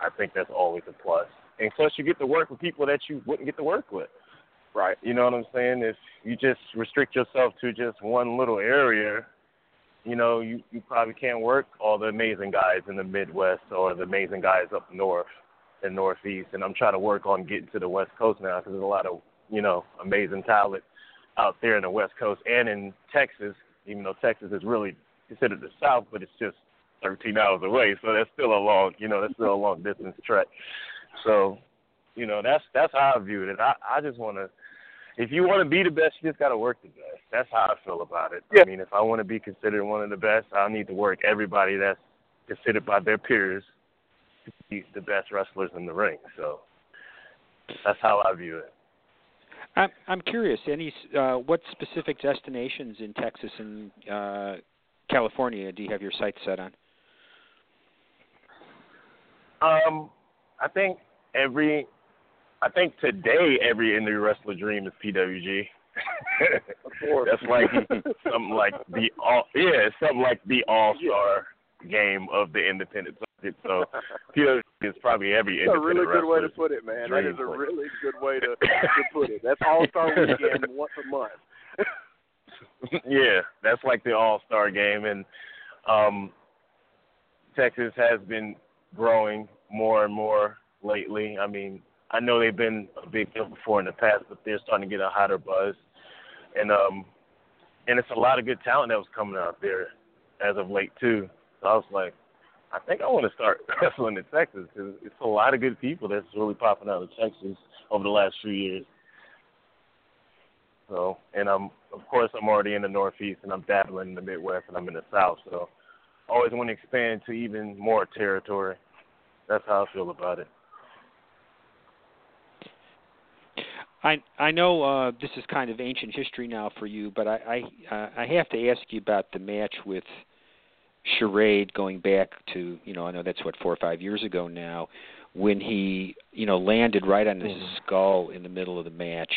I think that's always a plus. And plus, you get to work with people that you wouldn't get to work with. Right. You know what I'm saying? If you just restrict yourself to just one little area, you know, you, you probably can't work all the amazing guys in the Midwest or the amazing guys up north and Northeast. And I'm trying to work on getting to the West Coast now because there's a lot of, you know, amazing talent out there in the West Coast and in Texas, even though Texas is really considered the South, but it's just 13 hours away. So that's still a long, you know, that's still a long distance trek. So, you know, that's that's how I viewed it. I I just want to if you want to be the best, you just got to work the best. That's how I feel about it. Yeah. I mean, if I want to be considered one of the best, I need to work everybody that's considered by their peers to be the best wrestlers in the ring. So that's how I view it. I'm I'm curious. Any uh, what specific destinations in Texas and uh, California do you have your sights set on? Um, I think every, I think today every indie wrestler dream is PWG. Of course. That's like something like the all, yeah, it's something like the all star game of the independent circuit. So PWG is probably every That's a really good way to put it, man. That is a really good way to, to put it. That's All Star Weekend once a month. yeah, that's like the All Star game, and um, Texas has been growing more and more lately. I mean, I know they've been a big deal before in the past, but they're starting to get a hotter buzz, and um, and it's a lot of good talent that was coming out there as of late too. So I was like, I think I want to start wrestling in Texas because it's a lot of good people that's really popping out of Texas over the last few years. So, and I'm of course I'm already in the Northeast and I'm dabbling in the Midwest and I'm in the South. So, always want to expand to even more territory. That's how I feel about it. I I know uh, this is kind of ancient history now for you, but I I, uh, I have to ask you about the match with Charade going back to you know I know that's what four or five years ago now, when he you know landed right on his skull in the middle of the match.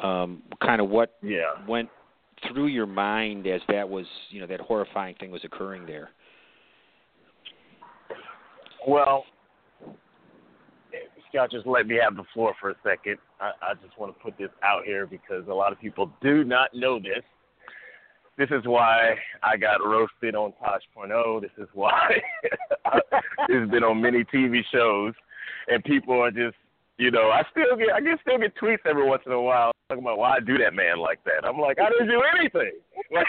Um, kind of what Yeah. went through your mind as that was you know that horrifying thing was occurring there. Well, Scott, just let me have the floor for a second. I, I just want to put this out here because a lot of people do not know this. This is why I got roasted on Tosh.0. This is why it's been on many TV shows, and people are just, you know, I still get, I get still get tweets every once in a while talking about why I do that man like that. I'm like, I didn't do anything. Like,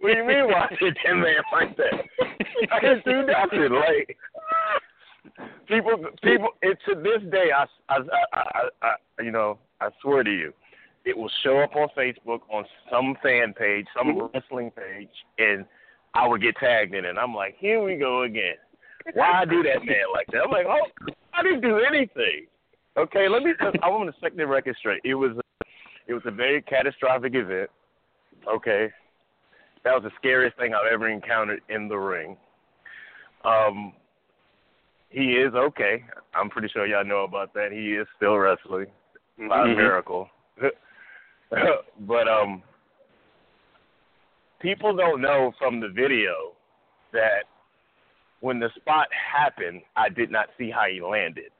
what do you mean why I did that man like that? I didn't do nothing. Like people, people. It, to this day, I, I, I, I, you know, I swear to you, it will show up on Facebook on some fan page, some mm-hmm. wrestling page, and I would get tagged in it. And I'm like, here we go again. Why I do that man like that? I'm like, oh, I didn't do anything. Okay, let me. I want to set the record straight. It was, a, it was a very catastrophic event. Okay, that was the scariest thing I've ever encountered in the ring. Um, he is okay. I'm pretty sure y'all know about that. He is still wrestling by a Mhm. miracle. but um, people don't know from the video that when the spot happened, I did not see how he landed.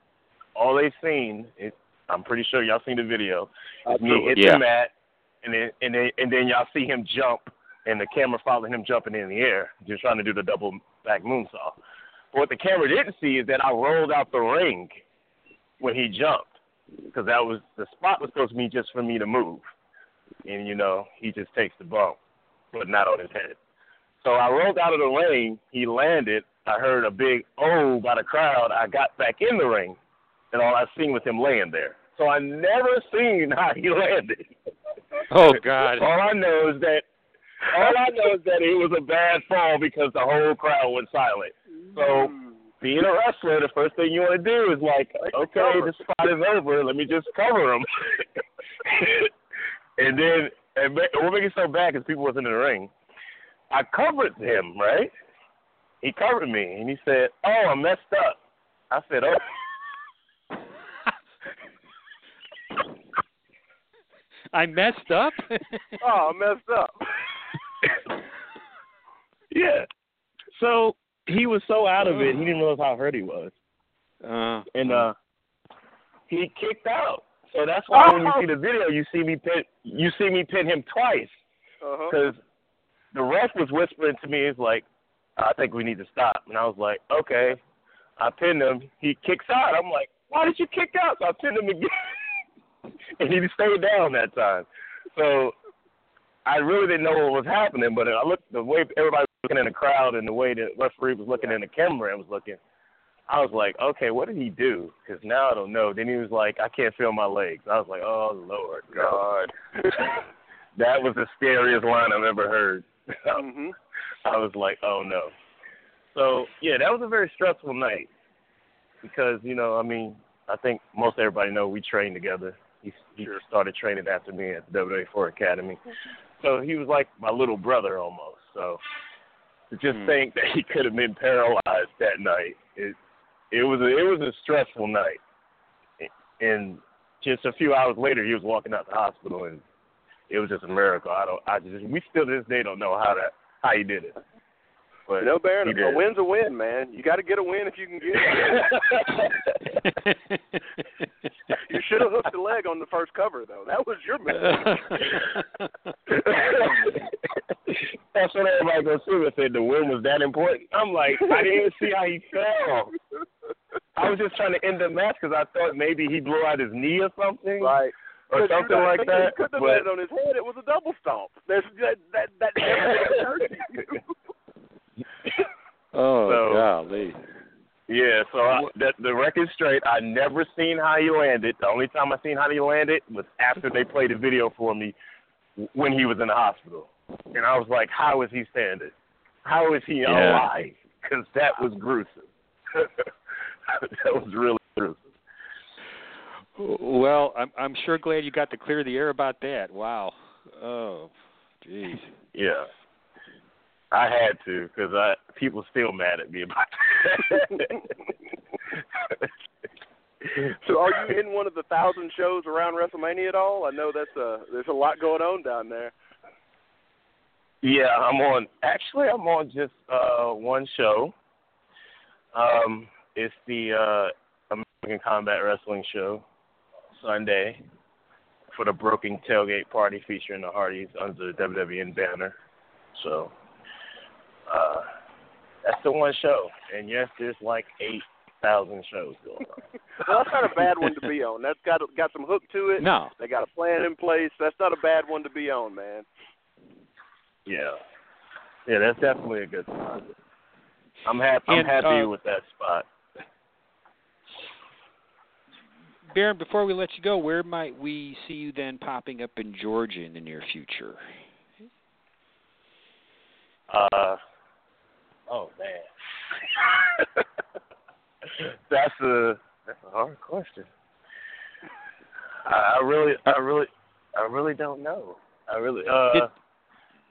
All they've seen is, I'm pretty sure y'all seen the video. Is me hit Yeah. the mat, and then and then and then y'all see him jump, and the camera following him jumping in the air, just trying to do the double back moonsault. But what the camera didn't see is that I rolled out the ring when he jumped, because that was the spot was supposed to be just for me to move, and you know he just takes the bump, but not on his head. So I rolled out of the ring. He landed. I heard a big oh by the crowd. I got back in the ring, and all I seen was him laying there. So I never seen how he landed. Oh God. All I know is that all I know is that it was a bad fall because the whole crowd went silent. So being a wrestler, the first thing you want to do is like, okay, this spot is over. Let me just cover him. and then, and ma- what made it so bad because people wasn't in the ring. I covered him, right? He covered me, and he said, "Oh, I messed up." I said, "Oh." I messed up. Oh, I messed up. yeah. So he was so out of it, he didn't realize how hurt he was. Uh, and uh he kicked out. So that's why when you see the video, you see me pin you see me pin him twice Uh-huh. because the ref was whispering to me, "It's like I think we need to stop," and I was like, "Okay." I pinned him. He kicks out. I'm like, "Why did you kick out?" So I pinned him again, and he stayed down that time. So I really didn't know what was happening, but I looked the way everybody was looking in the crowd and the way the referee was looking in the camera and was looking. I was like, okay, what did he do? Because now I don't know. Then he was like, I can't feel my legs. I was like, oh Lord God, that was the scariest line I've ever heard. hmm I was like, oh no. So yeah, that was a very stressful night because you know, I mean, I think most everybody know we trained together. He he started training after me at the WA4 Academy, so he was like my little brother almost. So to just Hmm. think that he could have been paralyzed that night, it it was a, it was a stressful night. And just a few hours later, he was walking out the hospital, and it was just a miracle. I don't, I just, we still to this day don't know how that how he did it. But know, Baron, a win's a win, man. You got to get a win if you can get it. you should have hooked the leg on the first cover, though. That was your mistake. That's what everybody goes through and said the win was that important. I'm like, I didn't even see how he fell. I was just trying to end the match because I thought maybe he blew out his knee or something, right. or something like that. He couldn't have But landed on his head. It was a double stomp. There's that that that never. oh, So- golly. yeah, so I, that, the record's straight. I never seen how he landed. The only time I seen how he landed was after they played the video for me when he was in the hospital, and I was like, how is he standing? How is he Yeah. alive? Because that was gruesome. that was really gruesome. Well, I'm I'm sure glad you got to clear the air about that. Wow. Oh, jeez. Yeah. I had to because I people still mad at me about it. So, are you in one of the thousand shows around WrestleMania at all? I know that's a there's a lot going on down there. yeah, I'm on. Actually, I'm on just uh one show. Um, it's the uh American Combat Wrestling show Sunday for the Broken Tailgate Party featuring the Hardys under the WWN banner. So, uh, that's the one show. And yes, there's like eight thousand shows going on. Well, that's not a bad one to be on. That's got got some hook to it. No. They got a plan in place. That's not a bad one to be on, man. Yeah. Yeah, that's definitely a good spot. I'm happy. I'm And, happy uh, with that spot. Baron, before we let you go, where might we see you then popping up in Georgia in the near future? Uh, oh man, that's a that's a hard question. I, I really, I really, I really don't know. I really. Uh, Did-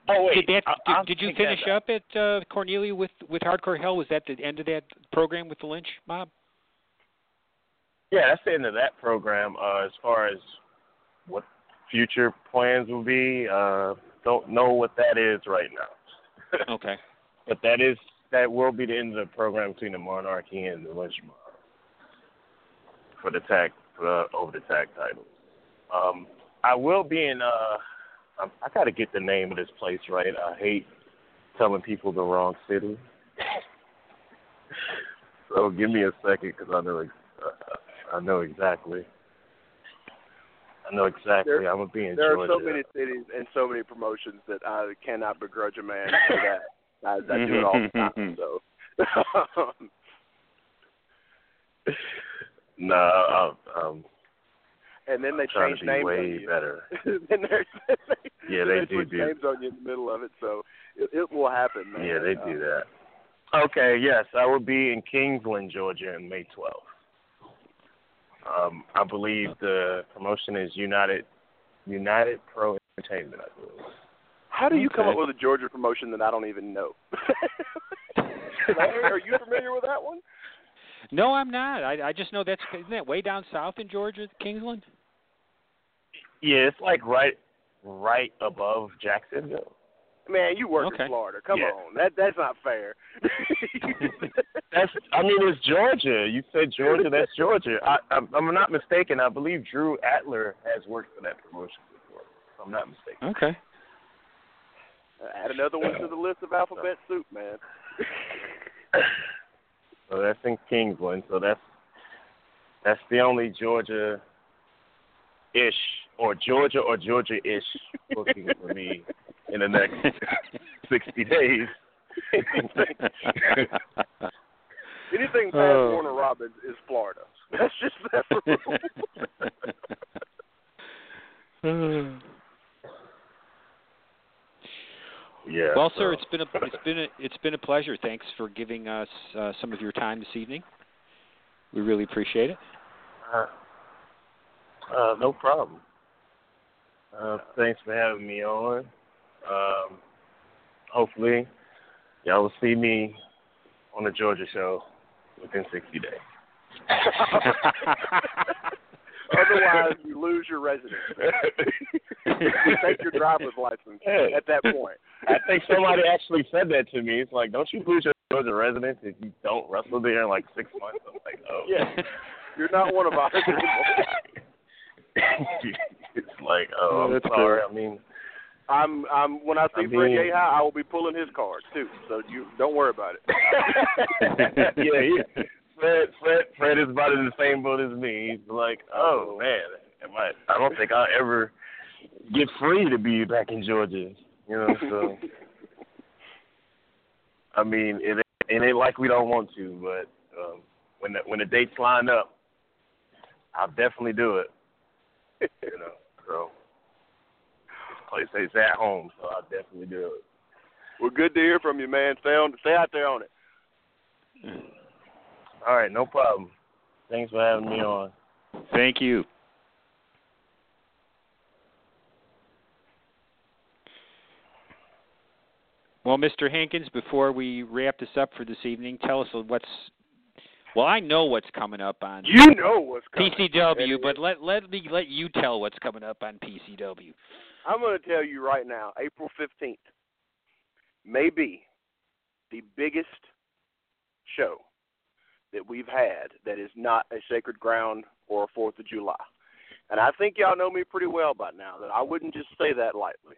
oh wait, did, that, I- did, did you take that finish up at uh, Cornelia with with Hardcore Hell? Was that the end of that program with the Lynch mob? Yeah, that's the end of that program. Uh, as far as what future plans will be, uh, don't know what that is right now. Okay. But that is that will be the end of the program between the Monarchy and the Lynch Mob for the tag for the over the tag titles. Um, I will be in. Uh, I, I got to get the name of this place right. I hate telling people the wrong city. so give me a second because I know uh, I know exactly. I know exactly. There- I'm gonna be in There Georgia. are so many cities and so many promotions that I cannot begrudge a man for that. I, I do it all the time. So. no, I'm, um, and then they trying change to be names way on you. better. then they're, Yeah, they they do switch do. names on you in the middle of it, so it, it will happen. Man. Yeah, they Uh, do that. Okay, yes, I will be in Kingsland, Georgia, on May 12th. Um, I believe the promotion is United United Pro Entertainment. I believe. How do you come up with a Georgia promotion that I don't even know? are you familiar with that one? No, I'm not. I I just know that's isn't that way down south in Georgia, Kingsland? Yeah, it's like right right above Jacksonville. Man, you work Okay. in Florida. Come Yeah. on, that that's not fair. That's I mean it's Georgia. You said Georgia, that's Georgia. I, I'm, I'm not mistaken. I believe Drew Adler has worked for that promotion before. If I'm not mistaken. Okay. Uh, add another one to the list of alphabet soup, man. So that's in Kingsland. So that's that's the only Georgia ish or Georgia or Georgia ish booking for me in the next sixty days. Anything past Oh. Warner Robins is Florida. That's just that rule. Yeah. well, sir, it's been a it's been a it's been a pleasure. Thanks for giving us uh, some of your time this evening. We really appreciate it. Uh, uh, no problem. Uh, thanks for having me on. Um, hopefully, y'all will see me on the Georgia show within 60 days. Otherwise, you lose your residency. you take your driver's license at that point. I think somebody actually said that to me. It's like, don't you lose your Georgia residence if you don't wrestle there in like six months? I'm like, oh. Yeah. You're not one of ours anymore. it's like, oh, I'm that's sorry. I mean, I'm I'm when I see I Fred mean- Yehi, I will be pulling his card too. So you don't worry about it. yeah, he, Fred, Fred, Fred is about in the same boat as me. He's like, oh man, am I? I don't think I'll ever get free to be back in Georgia. You know, so I mean, it it ain't like we don't want to, but um, when the when the dates line up, I'll definitely do it. You know, so this place is at home, so I'll definitely do it. Well, good to hear from you, man. Stay on, stay out there on it. All right, no problem. Thanks for having me on. Thank you. Well, Mr. Hankins, before we wrap this up for this evening, tell us what's. Well, I know what's coming up on You know what's coming. PCW, And but let let me let you tell what's coming up on PCW. I'm going to tell you right now, April 15th maybe the biggest show that we've had that is not a sacred ground or a Fourth of July. And I think y'all know me pretty well by now that I wouldn't just say that lightly.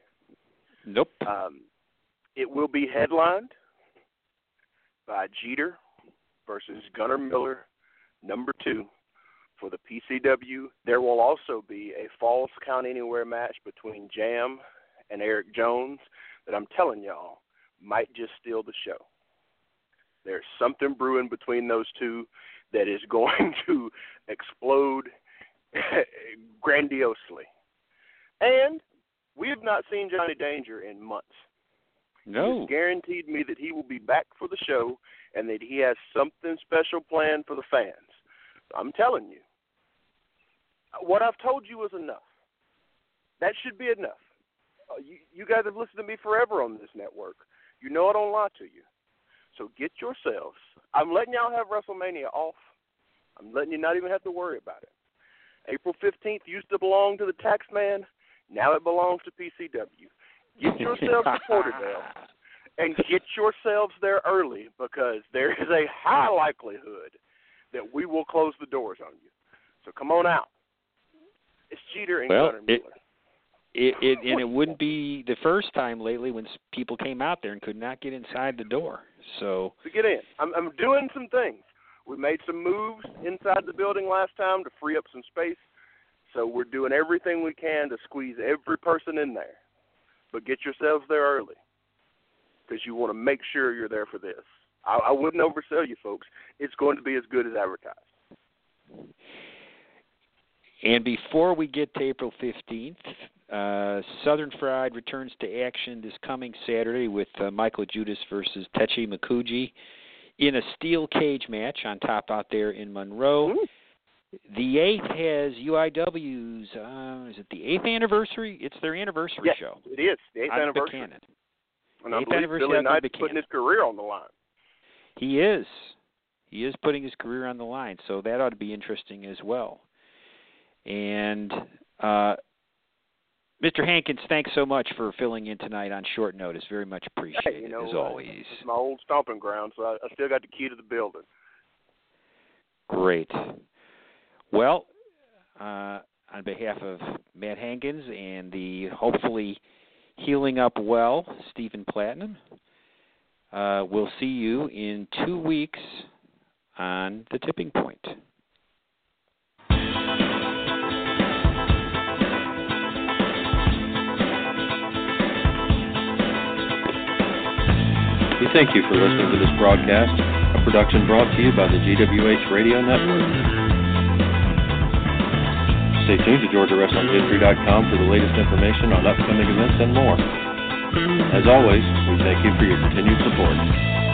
Nope. Um, it will be headlined by Jeter versus Gunnar Miller, number two, for the PCW. There will also be a Falls Count Anywhere match between Jam and Eric Jones that I'm telling y'all might just steal the show. There's something brewing between those two that is going to explode grandiosely. And we have not seen Johnny Danger in months. No. He's guaranteed me that he will be back for the show and that he has something special planned for the fans. I'm telling you, what I've told you is enough. That should be enough. Uh, you, you guys have listened to me forever on this network. You know I don't lie to you. So get yourselves. I'm letting y'all have WrestleMania off. I'm letting you not even have to worry about it. April 15th used to belong to the tax man. Now it belongs to PCW. Get yourselves to Porterdale and get yourselves there early because there is a high likelihood that we will close the doors on you. So come on out. It's Jeter and Well, Gunnar it- Miller. It, it and it wouldn't be the first time lately when people came out there and could not get inside the door. So So get in. I'm, I'm doing some things. We made some moves inside the building last time to free up some space. So we're doing everything we can to squeeze every person in there. But get yourselves there early because you want to make sure you're there for this. I, I wouldn't oversell you, folks. It's going to be as good as advertised. And before we get to April 15th, uh, Southern Fried returns to action this coming Saturday with uh, Michael Judas versus Techi Makuji in a steel cage match on top out there in Monroe. The eighth has UIW's. Uh, is it the eighth anniversary? It's their anniversary Yes, show. it is the eighth anniversary. Buchanan. And I Eighth believe anniversary Billy Knight's Buchanan. putting his career on the line. He is. He is putting his career on the line, so that ought to be interesting as well. And uh, Mr. Hankins, thanks so much for filling in tonight on short notice. Very much appreciated, Hey, you know, as always. It's my old stomping ground, so I, I still got the key to the building. Great. Well, uh, on behalf of Matt Hankins and the hopefully healing up well Stephen Platinum, uh, we'll see you in two weeks on the tipping point. We thank you for listening to this broadcast. A production brought to you by the GWH Radio Network. Stay tuned to GeorgiaWrestlingHistory.com for the latest information on upcoming events and more. As always, we thank you for your continued support.